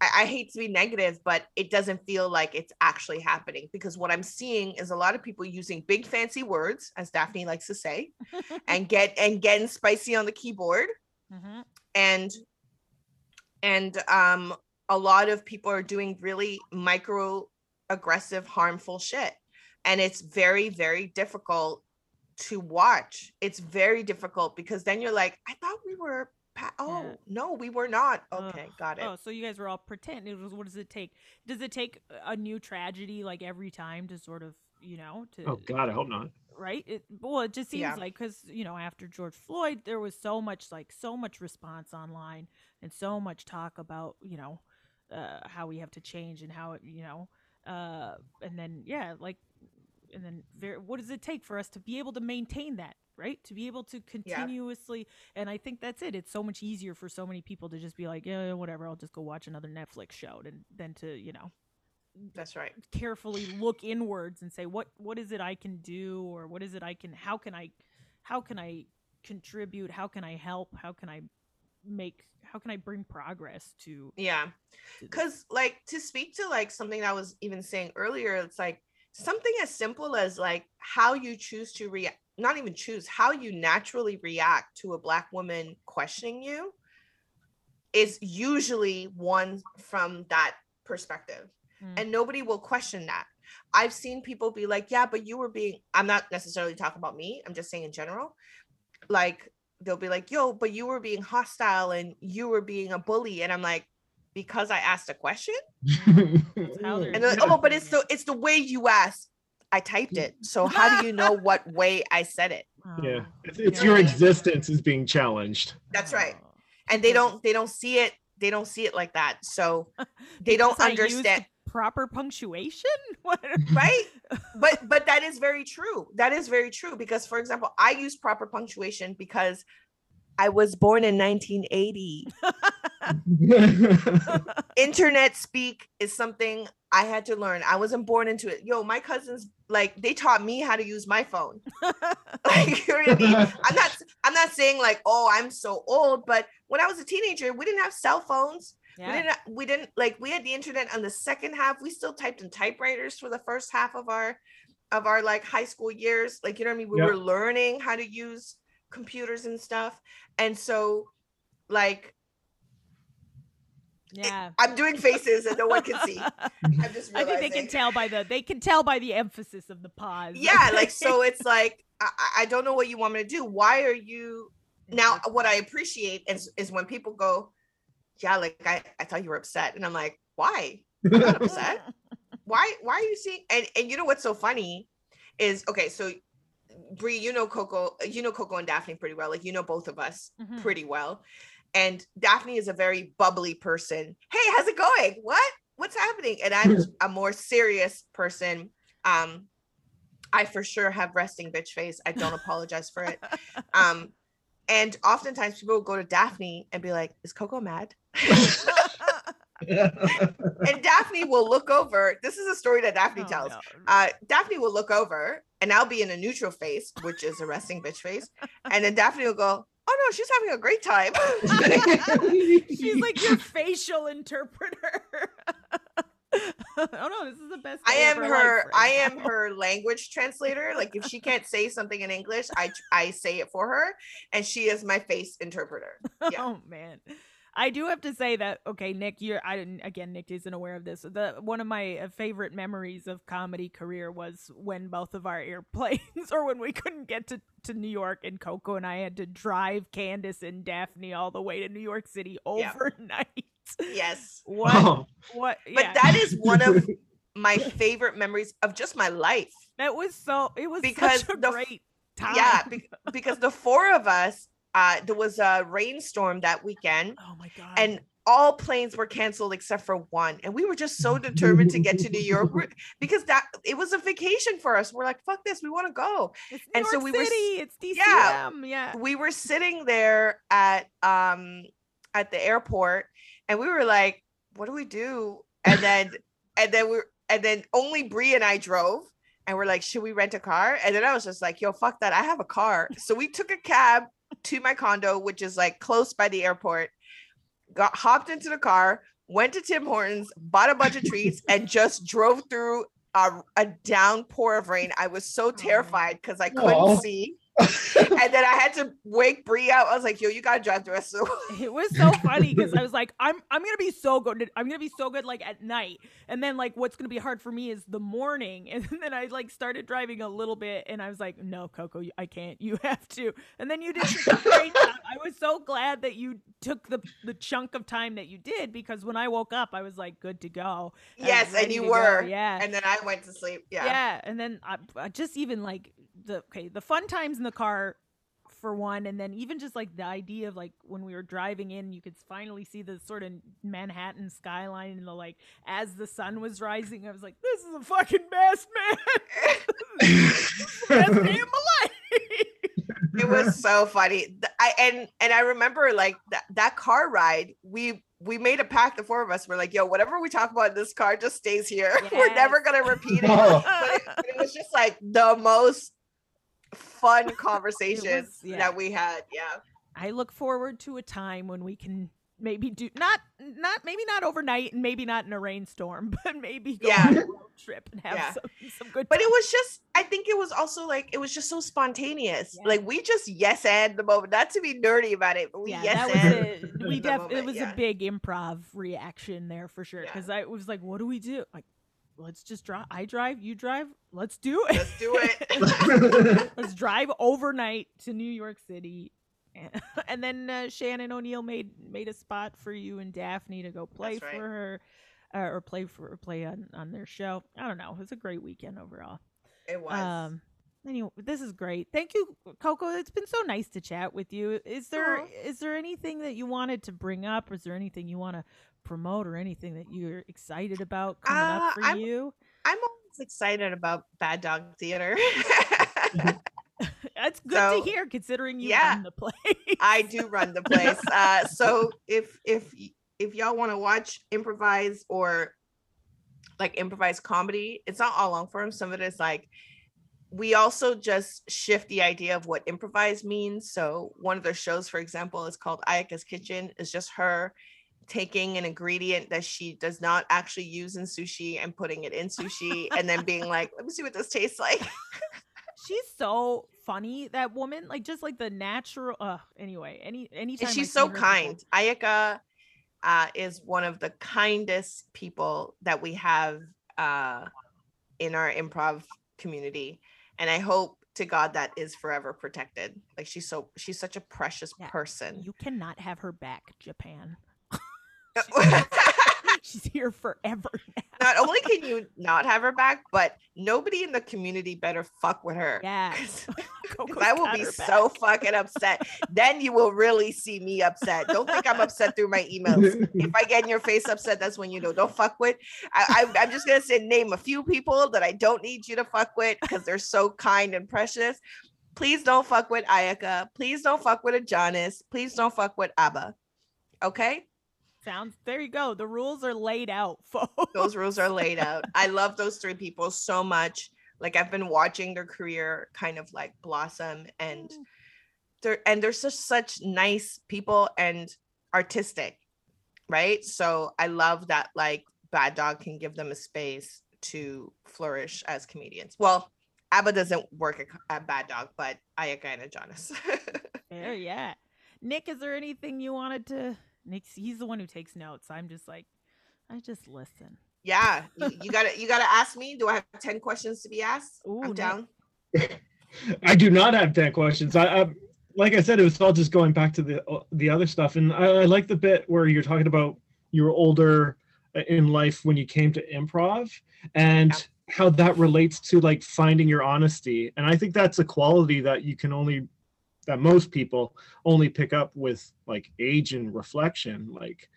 I, I hate to be negative, but it doesn't feel like it's actually happening because what I'm seeing is a lot of people using big fancy words, as Daphne likes to say, and get and getting spicy on the keyboard. Mm-hmm. And and um a lot of people are doing really micro aggressive harmful shit. And it's very very difficult to watch. It's very difficult because then you're like i thought we were pa- oh yeah. no we were not. Okay got it.
oh so you guys were all pretend it was what does it take? Does it take a new tragedy like every time to sort of you know to
oh god i hope not
right it well it just seems yeah. like because you know after george floyd there was so much like so much response online and so much talk about you know uh how we have to change and how it you know uh and then yeah like and then very, what does it take for us to be able to maintain that right to be able to continuously yeah. and i think that's it it's so much easier for so many people to just be like yeah whatever i'll just go watch another netflix show than than to you know
that's right.
carefully look inwards and say what what is it i can do? Or what is it i can how can i how can i contribute? How can i help? How can i make how can i bring progress to
yeah. because like to speak to like something i was even saying earlier it's like something as simple as like how you choose to react not even choose how you naturally react to a black woman questioning you is usually one from that perspective mm. and nobody will question that i've seen people be like yeah but you were being i'm not necessarily talking about me i'm just saying in general like they'll be like yo but you were being hostile and you were being a bully and i'm like because I asked a question. and then, oh, but it's the it's the way you asked. I typed it. So how do you know what way I said it?
Yeah, it's, it's your existence is being challenged.
That's right, and they don't they don't see it they don't see it like that. So they don't understand
proper punctuation
right but but that is very true that is very true because for example i use proper punctuation because I was born in 1980. Internet speak is something I had to learn. I wasn't born into it. Yo, my cousins like they taught me how to use my phone. like you know I mean? I'm not I'm not saying like, oh, I'm so old, but when I was a teenager, we didn't have cell phones. Yeah. We didn't uh, we didn't like we had the internet on the second half. We still typed in typewriters for the first half of our of our like high school years. Like you know what I mean? We yep. were learning how to use computers and stuff. And so like
yeah.
It, I'm doing faces and no one can see.
I'm just I think they can tell by the they can tell by the emphasis of the pause.
Yeah, like so it's like I, I don't know what you want me to do. Why are you now what I appreciate is is when people go, Yeah, like I, I thought you were upset. And I'm like, why? I'm not upset. why why are you seeing and, and you know what's so funny is okay, so Brie, you know Coko, you know Coko and Daphne pretty well. Like you know both of us mm-hmm. pretty well. And Daphne is a very bubbly person. Hey, how's it going? What? What's happening? And I'm a more serious person. Um, I for sure have resting bitch face. I don't apologize for it. Um, and oftentimes people will go to Daphne and be like, "Is Coko mad?" and Daphne will look over. This is a story that Daphne oh, tells. No. Uh, Daphne will look over, and I'll be in a neutral face, which is a resting bitch face, and then Daphne will go, "Oh no, she's having a great time."
she's like your facial interpreter. oh no, this is the best.
I am her. I am her language translator. Like if she can't say something in English, I I say it for her, and she is my face interpreter.
Yeah. Oh man. I do have to say that okay, Nick, you're I didn't again. Nick isn't aware of this. The one of my uh, favorite memories of comedy career was when both of our airplanes, or when we couldn't get to to New York, and Coko and I had to drive Candace and Daphne all the way to New York City overnight. Yeah.
Yes.
What? Oh. What?
Yeah. But that is one of my favorite memories of just my life.
That was so. It was because such a the, great time.
Yeah, be, because the four of us uh, there was a rainstorm that weekend.
Oh my god!
And all planes were canceled except for one, and we were just so determined to get to New York because that it was a vacation for us. We're like, "Fuck this, we want to go."
It's New and York so we City, were, it's DCM,
yeah,
yeah.
We were sitting there at um at the airport, and we were like, "What do we do?" And then and then we're and then only Brie and I drove and we're like, should we rent a car? And then I was just like, yo, fuck that. I have a car. So we took a cab to my condo, which is like close by the airport, got hopped into the car, went to Tim Hortons, bought a bunch of treats, and just drove through a, a downpour of rain. I was so terrified because I couldn't Aww. see. and then I had to wake Brie up. I was like, "Yo, you gotta drive the rest of
the It was so funny because I was like, "I'm I'm gonna be so good. I'm gonna be so good like at night." And then like, what's gonna be hard for me is the morning. And then I like started driving a little bit, and I was like, "No, Coko, I can't. You have to." And then you did great job. I was so glad that you took the the chunk of time that you did because when I woke up, I was like, "Good to go."
Yes, and you were. Go. Yeah. And then I went to sleep. Yeah.
Yeah, and then I, I just even like the okay the fun times in the car for one and then even just like the idea of like when we were driving in you could finally see the sort of manhattan skyline and the like as the sun was rising i was like this is a fucking best man best day of my life
it was so funny i and and i remember like that that car ride we we made a pact, the four of us. We're like, yo, whatever we talk about in this car just stays here. Yes. We're never gonna repeat it. but it. it. was just like the most fun conversation was, yeah. that we had. Yeah.
I look forward to a time when we can maybe do not not maybe not overnight and maybe not in a rainstorm, but maybe go yeah. on a road trip and have yeah. some, some good.
But it was just, I think it was also like it was just so spontaneous. Yeah. Like we just yes and the moment, not to be nerdy about it, but we yes and.
A, we def it was a big improv reaction there for sure because I was like, what do we do? Like let's just drive. I drive, you drive. Let's do
it. Let's do
it. let's drive overnight to New York City. And then uh, Shannon O'Neill made made a spot for you and Daphne to go play right. for her, uh, or play for play on on their show. I don't know. It was a great weekend overall.
It was. Um,
anyway, this is great. Thank you, Coko. It's been so nice to chat with you. Is there Aww. is there anything that you wanted to bring up? Is there anything you want to promote or anything that you're excited about coming uh, up for
I'm,
you?
I'm always excited about Bad Dog Theater.
That's good so, to hear, considering you yeah, run the place.
I do run the place. Uh, so if if if y'all want to watch improvise or like improvised comedy, it's not all long form. Some of it is like we also just shift the idea of what improvise means. So one of their shows, for example, is called Ayaka's Kitchen. It's just her taking an ingredient that she does not actually use in sushi and putting it in sushi and then being like, let me see what this tastes like.
She's so funny, that woman. Like just like the natural uh anyway, any anytime
she's so kind. Ayaka uh, is one of the kindest people that we have uh, in our improv community. And I hope to God that is forever protected. Like she's so she's such a precious yeah, person.
You cannot have her back, Japan. she's here forever now.
Not only can you not have her back, but nobody in the community better fuck with her.
Yeah.
I will be so fucking upset. then you will really see me upset. Don't think I'm upset through my emails. if I get in your face upset, that's when you know. Don't fuck with. I, I, I'm just gonna say name a few people that I don't need you to fuck with because they're so kind and precious. Please don't fuck with Ayaka. Please don't fuck with Adonis. Please don't fuck with Abba. Okay?
Sounds there you go. The rules are laid out, folks.
Those rules are laid out. I love those three people so much. Like I've been watching their career kind of like blossom and mm. they're and they're just such nice people and artistic, right? So I love that like Bad Dog can give them a space to flourish as comedians. Well, Abba doesn't work at, Bad Dog, but Ayaka and Adonis.
yeah, yeah. Nick, is there anything you wanted to Nick, he's the one who takes notes. I'm just like, I just listen.
Yeah, you, you gotta you gotta ask me. Do I have ten questions to be asked? Ooh, I'm down.
I do not have ten questions. I, I, like I said, it was all just going back to the uh, the other stuff, and I, I like the bit where you're talking about you were older uh, in life when you came to improv, and yeah. how that relates to like finding your honesty. And I think that's a quality that you can only that most people only pick up with like age and reflection like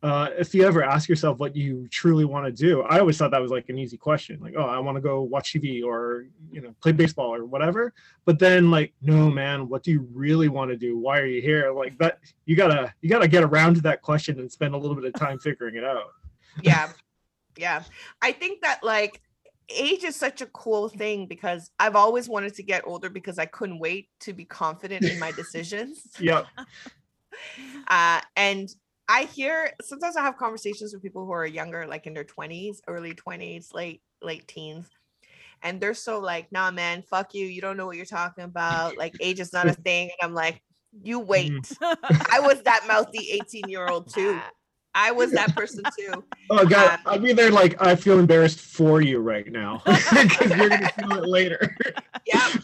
uh, if you ever ask yourself what you truly want to do i always thought that was like an easy question like oh i want to go watch tv or you know play baseball or whatever. But then like no man what do you really want to do? Why are you here? Like that you gotta you gotta get around to that question and spend a little bit of time figuring it out.
Yeah. Yeah. I think that like age is such a cool thing because I've always wanted to get older because I couldn't wait to be confident in my decisions.
yep.
Uh, and I hear sometimes I have conversations with people who are younger, like in their 20s, early 20s, late, late teens. And they're so like, nah, man, fuck you. You don't know what you're talking about. Like, age is not a thing. And I'm like, you wait. Mm. I was that mouthy 18 year old too. I was that person too.
Oh god, um, I'll be there like I feel embarrassed for you right now because you're gonna feel it later.
yep.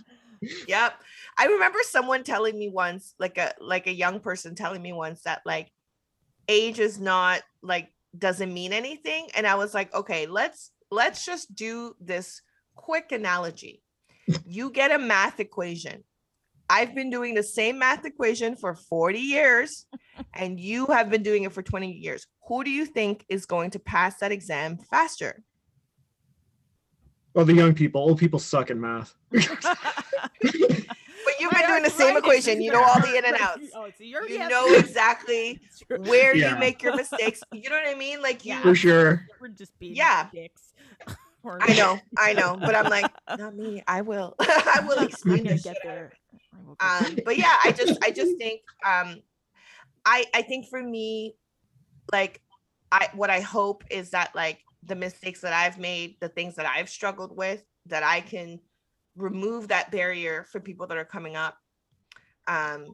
Yep. I remember someone telling me once, like a like a young person telling me once that like age is not like doesn't mean anything. And I was like, okay, let's let's just do this quick analogy. You get a math equation I've been doing the same math equation for 40 years and you have been doing it for 20 years. Who do you think is going to pass that exam faster?
Well, the young people, old people suck at math.
but you've been doing the same equation. You know all the in and outs. Oh, so you know exactly where yeah. you make your mistakes. You know what I mean? Like you,
for sure.
We're just being
yeah. dicks. I know, I know, but I'm like, not me. I will. I will explain this. Get there. Um, but yeah, I just I just think um I I think for me, like I what I hope is that like the mistakes that I've made, the things that I've struggled with, that I can remove that barrier for people that are coming up um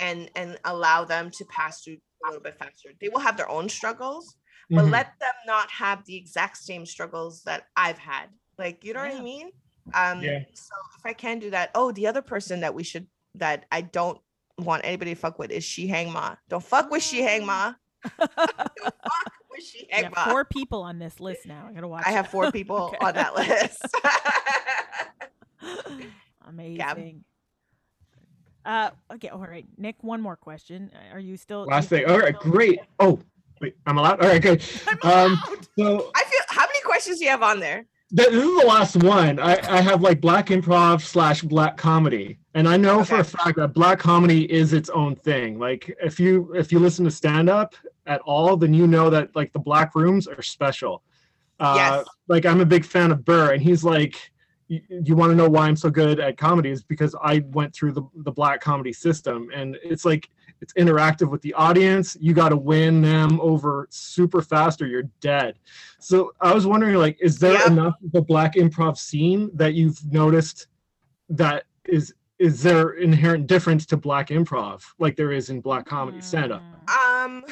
and and allow them to pass through a little bit faster. They will have their own struggles, but mm-hmm. let them not have the exact same struggles that I've had. Like, you know yeah. what I mean? Um, yeah. So if I can do that, oh, the other person that we should that I don't want anybody to fuck with is She Hang Ma. Don't fuck with She Hang Ma. don't
fuck with She Hang Ma. Four people on this list now. I gotta watch.
I have four people okay. on that list.
Amazing. Yeah. Uh, okay, all right, Nick. One more question. Are you still
last thing? All right, great. Oh, wait, I'm allowed. All right, good. I'm Um, so
I feel. How many questions do you have on there?
This is the last one. I, I have like black improv slash black comedy, and I know okay. for a fact that black comedy is its own thing. Like if you if you listen to stand up at all, then you know that like the black rooms are special. Uh, yes. Like I'm a big fan of Burr, and he's like, you, you want to know why I'm so good at comedy is because I went through the the black comedy system, and it's like it's interactive with the audience. You got to win them over super fast or you're dead. So i was wondering like is there yep. enough of the black improv scene that you've noticed that is is there inherent difference to black improv like there is in black comedy stand up
um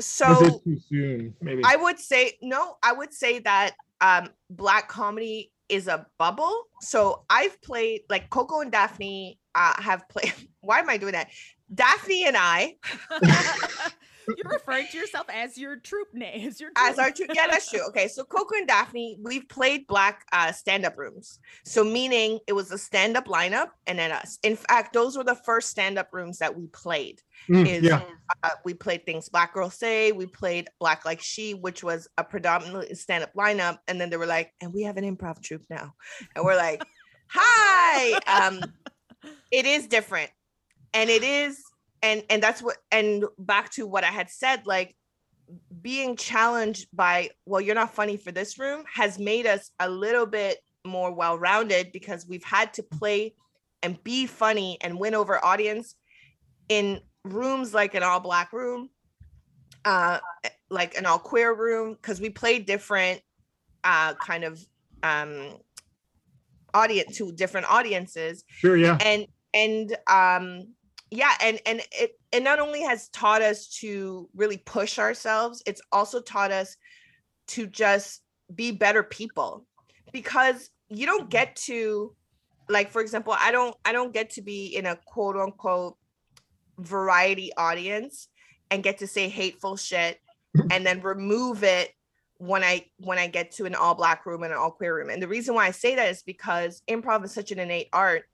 so too soon maybe? I would say no i would say that um black comedy is a bubble. So i've played like coko and daphne uh, have played why am i doing that daphne and i
You're referring to yourself as your troupe name. As, your
troupe. as our troupe. Yeah, that's true. Okay, so Coko and Daphne, we've played black uh, stand-up rooms. So meaning it was a stand-up lineup and then us. In fact, those were the first stand-up rooms that we played. Mm, is yeah. uh, we played things Black Girl Say, we played Black Like She, which was a predominantly stand-up lineup, and then they were like, and we have an improv troupe now, and we're like, hi. Um, it is different, and it is and and that's what and back to what i had said like being challenged by well you're not funny for this room has made us a little bit more well-rounded because we've had to play and be funny and win over audience in rooms like an all black room uh like an all queer room because we play different uh kind of um audience to different audiences.
Sure yeah.
And and um yeah and and it it not only has taught us to really push ourselves it's also taught us to just be better people because you don't mm-hmm. get to like for example i don't i don't get to be in a quote unquote variety audience and get to say hateful shit and then remove it when i when i get to an all black room and an all queer room. And the reason why i say that is because improv is such an innate art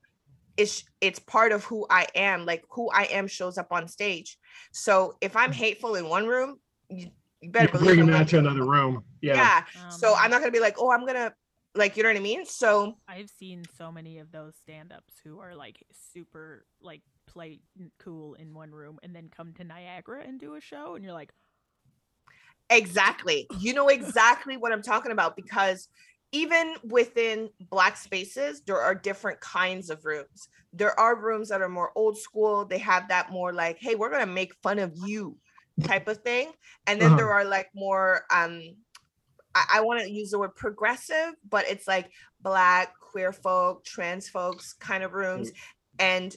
it's it's part of who I am. Like who I am shows up on stage. So if I'm hateful in one room, you, you better
you believe that to another room. Yeah.
Yeah. Um, so I'm not gonna be like, oh, I'm gonna like you know what I mean. So
I've seen so many of those stand-ups who are like super like play cool in one room and then come to Niagara and do a show, and you're like.
Exactly. You know exactly what I'm talking about because even within black spaces there are different kinds of rooms. There are rooms that are more old school. They have that more like hey we're gonna make fun of you type of thing. And then uh-huh. there are like more um i, I want to use the word progressive but it's like black queer folk trans folks kind of rooms. And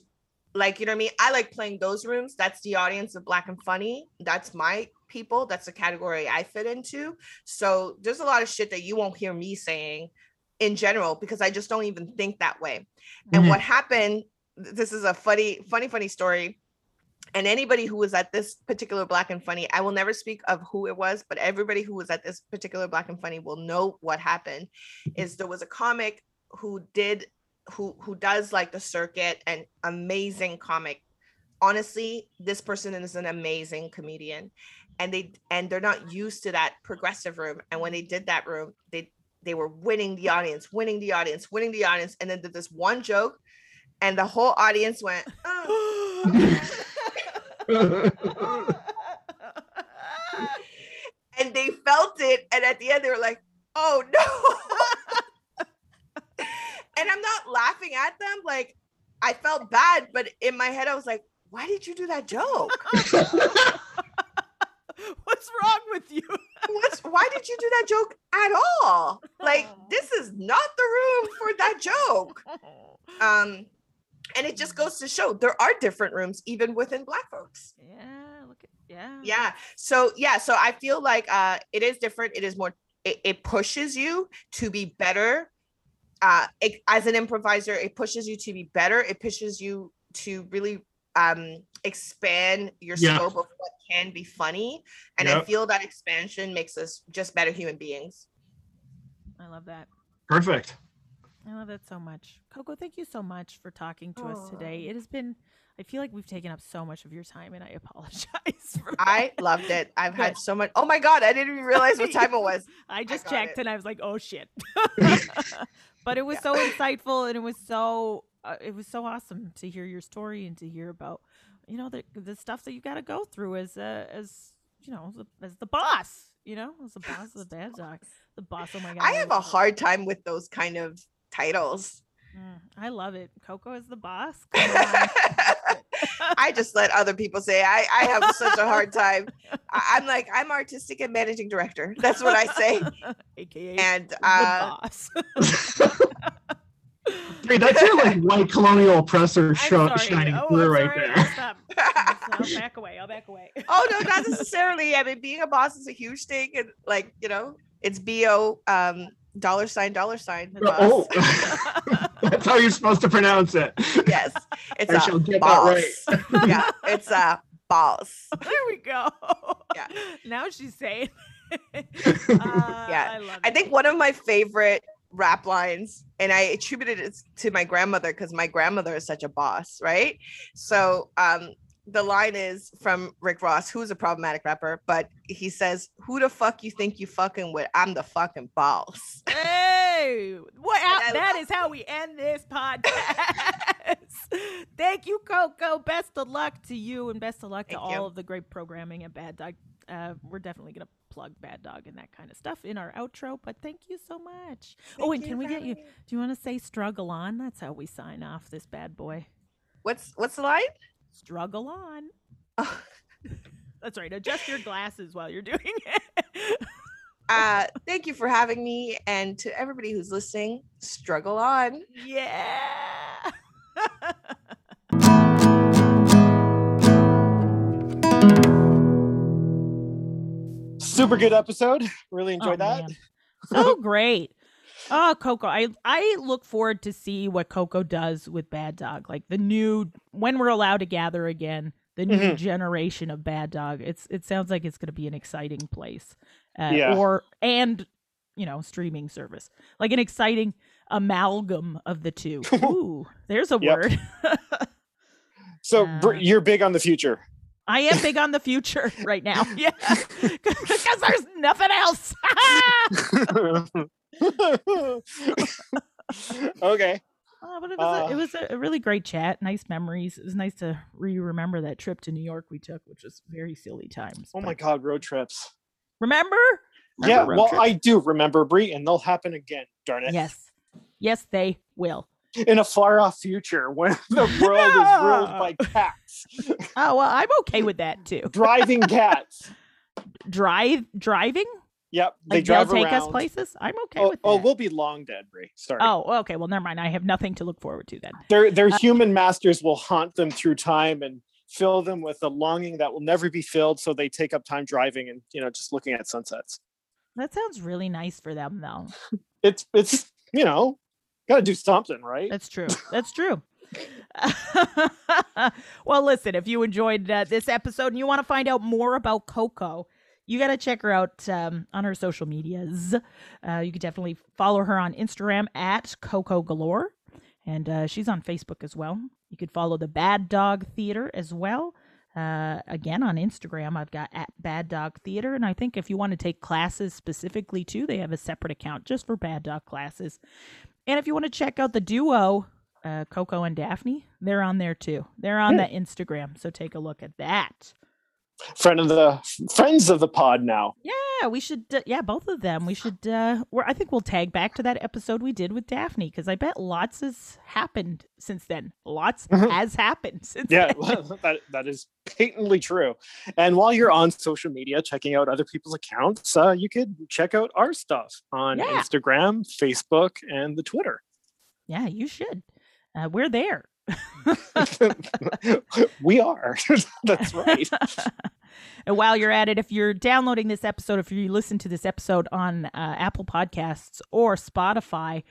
like you know what i mean? I like playing those rooms. That's the audience of black and funny. That's my people. That's the category I fit into. So there's a lot of shit that you won't hear me saying in general because I just don't even think that way. And mm-hmm. what happened, this is a funny, funny, funny story. And anybody who was at this particular Black and Funny, I will never speak of who it was, but everybody who was at this particular Black and Funny will know what happened. Is there was a comic who did who who does like the circuit and amazing comic honestly this person is an amazing comedian and they and they're not used to that progressive room and when they did that room they they were winning the audience winning the audience winning the audience and then did this one joke and the whole audience went oh. and they felt it and at the end they were like oh no and i'm not laughing at them like i felt bad but in my head i was like why did you do that joke
What's wrong with you?
What's why did you do that joke at all? Like this is not the room for that joke. Um and it just goes to show there are different rooms even within black folks.
Yeah, look at yeah.
Yeah. So yeah, so I feel like uh it is different. It is more it, it pushes you to be better. Uh it, as an improviser, it pushes you to be better. It pushes you to really um expand your yeah. scope of what can be funny and yep. i feel that expansion makes us just better human beings
i love that
perfect
i love that so much coko thank you so much for talking to Aww. us today it has been I feel like we've taken up so much of your time and I apologize for that.
I loved it. I've had so much. Oh my God. I didn't even realize what time it was.
I just I checked it. and I was like, oh shit. but it was yeah. so insightful and it was so, uh, it was so awesome to hear your story and to hear about you know the the stuff that you got to go through as uh, as you know as, as the boss you know as the boss of the bad dog the boss oh my god
i have a hard time with those kind of titles
mm, i love it coko is the boss
I just let other people say I, I have such a hard time. I, am like, I'm artistic and managing director. That's what I say. AKA and uh boss.
Hey, that's your like white colonial oppressor sh- shining oh, through right there.
Stop. I'll back away. I'll back away.
oh no, not necessarily. I mean, being a boss is a huge thing, and like you know, it's bo um dollar sign dollar sign.
Oh, that's how you're supposed to pronounce it.
Yes, it's I a shall get boss. That right. yeah, it's a boss.
There we go. Yeah. Now she's saying.
Uh, yeah, I, I think one of my favorite rap lines and i attributed it to my grandmother because my grandmother is such a boss right? So um the line is from rick ross who's a problematic rapper but he says who the fuck you think you fucking with i'm the fucking boss
hey what that is how we end this podcast thank you coko best of luck to you and best of luck thank to you. all of the great programming at bad dog uh, we're definitely gonna plug Bad Dog and that kind of stuff in our outro. But thank you so much. Thank oh, and can we get you? Do you want to say "struggle on"? That's how we sign off this bad boy.
What's what's the line?
Struggle on. Oh. That's right. Adjust your glasses while you're doing it.
uh, thank you for having me, and to everybody who's listening, struggle on.
Yeah.
super good episode. Really enjoyed oh, that.
So great. Oh, Coko. I I look forward to see what Coko does with Bad Dog. Like the new when we're allowed to gather again, the new mm-hmm. generation of Bad Dog. It's it sounds like it's going to be an exciting place. Uh, yeah. or and you know, streaming service. Like an exciting amalgam of the two. Ooh, there's a word.
so uh, you're big on the future.
I am big on the future right now. Yeah. Because there's nothing else.
okay.
Oh, but it was, uh, a, it was a really great chat. Nice memories. It was nice to re remember that trip to New York we took, which was very silly times.
Oh my God, road trips.
Remember?
remember yeah, well, trips? I do remember, Brie, and they'll happen again, darn it.
Yes. Yes, they will
in a far off future when the world is ruled by cats.
oh well, I'm okay with that too.
driving cats.
Drive driving.
Yep, they like drive
they'll take
around.
us places. I'm okay
oh,
with
oh, that. Oh, we'll be long dead, Brie. Sorry.
Oh, okay. Well, never mind. I have nothing to look forward to then.
Their their uh, human masters will haunt them through time and fill them with a longing that will never be filled. So they take up time driving and you know just looking at sunsets.
That sounds really nice for them, though.
it's it's you know got to do something, right?
That's true. That's true. well, listen, if you enjoyed uh, this episode and you want to find out more about Coko, you got to check her out um, on her social medias. Uh, you could definitely follow her on Instagram at Coko Galore, and uh, she's on Facebook as well. You could follow the Bad Dog Theatre as well. Uh, again, on Instagram, I've got at Bad Dog Theatre, and I think if you want to take classes specifically too, they have a separate account just for Bad Dog classes. And if you want to check out the duo, uh, Coko and Daphne, they're on there too. They're on the Instagram, so take a look at that.
Friend of the friends of the pod now.
Yeah, we should. Uh, yeah, both of them. We should. Uh, we I think we'll tag back to that episode we did with Daphne because I bet lots has happened since then. Lots mm-hmm. has happened since.
Yeah,
then.
that that is patently true. And while you're on social media checking out other people's accounts, uh, you could check out our stuff on yeah. Instagram, Facebook, and the Twitter.
Yeah, you should. Uh, we're there.
we are. That's right.
and while you're at it, if you're downloading this episode, if you listen to this episode on uh, Apple Podcasts or Spotify,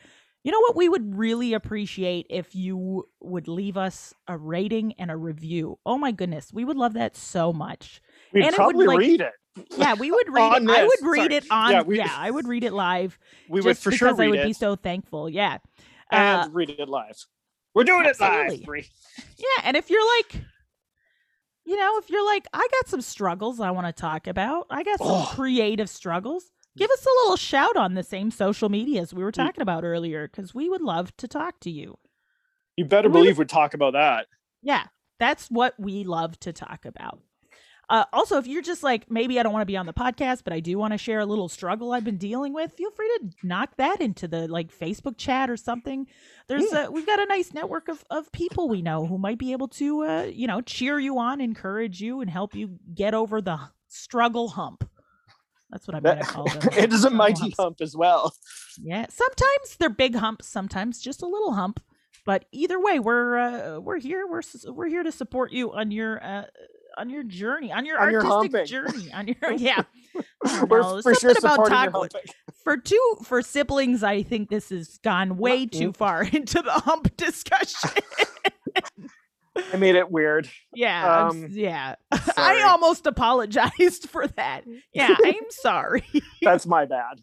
you know what? We would really appreciate if you would leave us a rating and a review. Oh my goodness, we would love that so much.
We'd and probably it would, like, read it.
Yeah, we would read it. This. I would read Sorry. it on. Yeah, we, yeah, I would read it live.
We would for sure
because I would it. be so thankful. Yeah,
and uh, read it live. We're doing absolutely. it live.
Yeah, and if you're like, you know, if you're like, I got some struggles I want to talk about. I got some oh. creative struggles. Give us a little shout on the same social medias we were talking about earlier, because we would love to talk to you.
You better we believe would, we'd talk about that.
Yeah, that's what we love to talk about. Uh, also, if you're just like, maybe I don't want to be on the podcast, but I do want to share a little struggle I've been dealing with, feel free to knock that into the like Facebook chat or something. There's a, we've got a nice network of, of people we know who might be able to, uh, you know, cheer you on, encourage you, and help you get over the struggle hump. That's what I'm going to call them.
it is a mighty humps. hump as well.
Yeah. Sometimes they're big humps, sometimes just a little hump. But either way, we're uh, we're here. We're we're here to support you on your uh, on your journey, on your on artistic your journey, on your yeah.
We're for sure about talk
for two for siblings. I think this has gone way too far into the hump discussion.
I made it weird.
Yeah, um, yeah. I almost apologized for that. Yeah, I'm sorry.
That's my bad.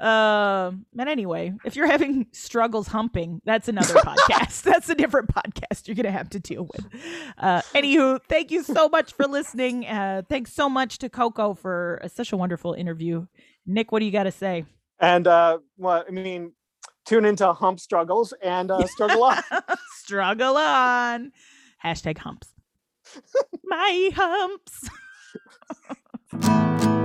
um, but anyway, if you're having struggles humping, that's another podcast. That's a different podcast you're gonna have to deal with. Uh, anywho, thank you so much for listening. Uh, thanks so much to Coko for such a wonderful interview. Nick, what do you got to say?
And uh, well, I mean, tune into Hump Struggles and uh, struggle on.
struggle on. Hashtag humps. My humps.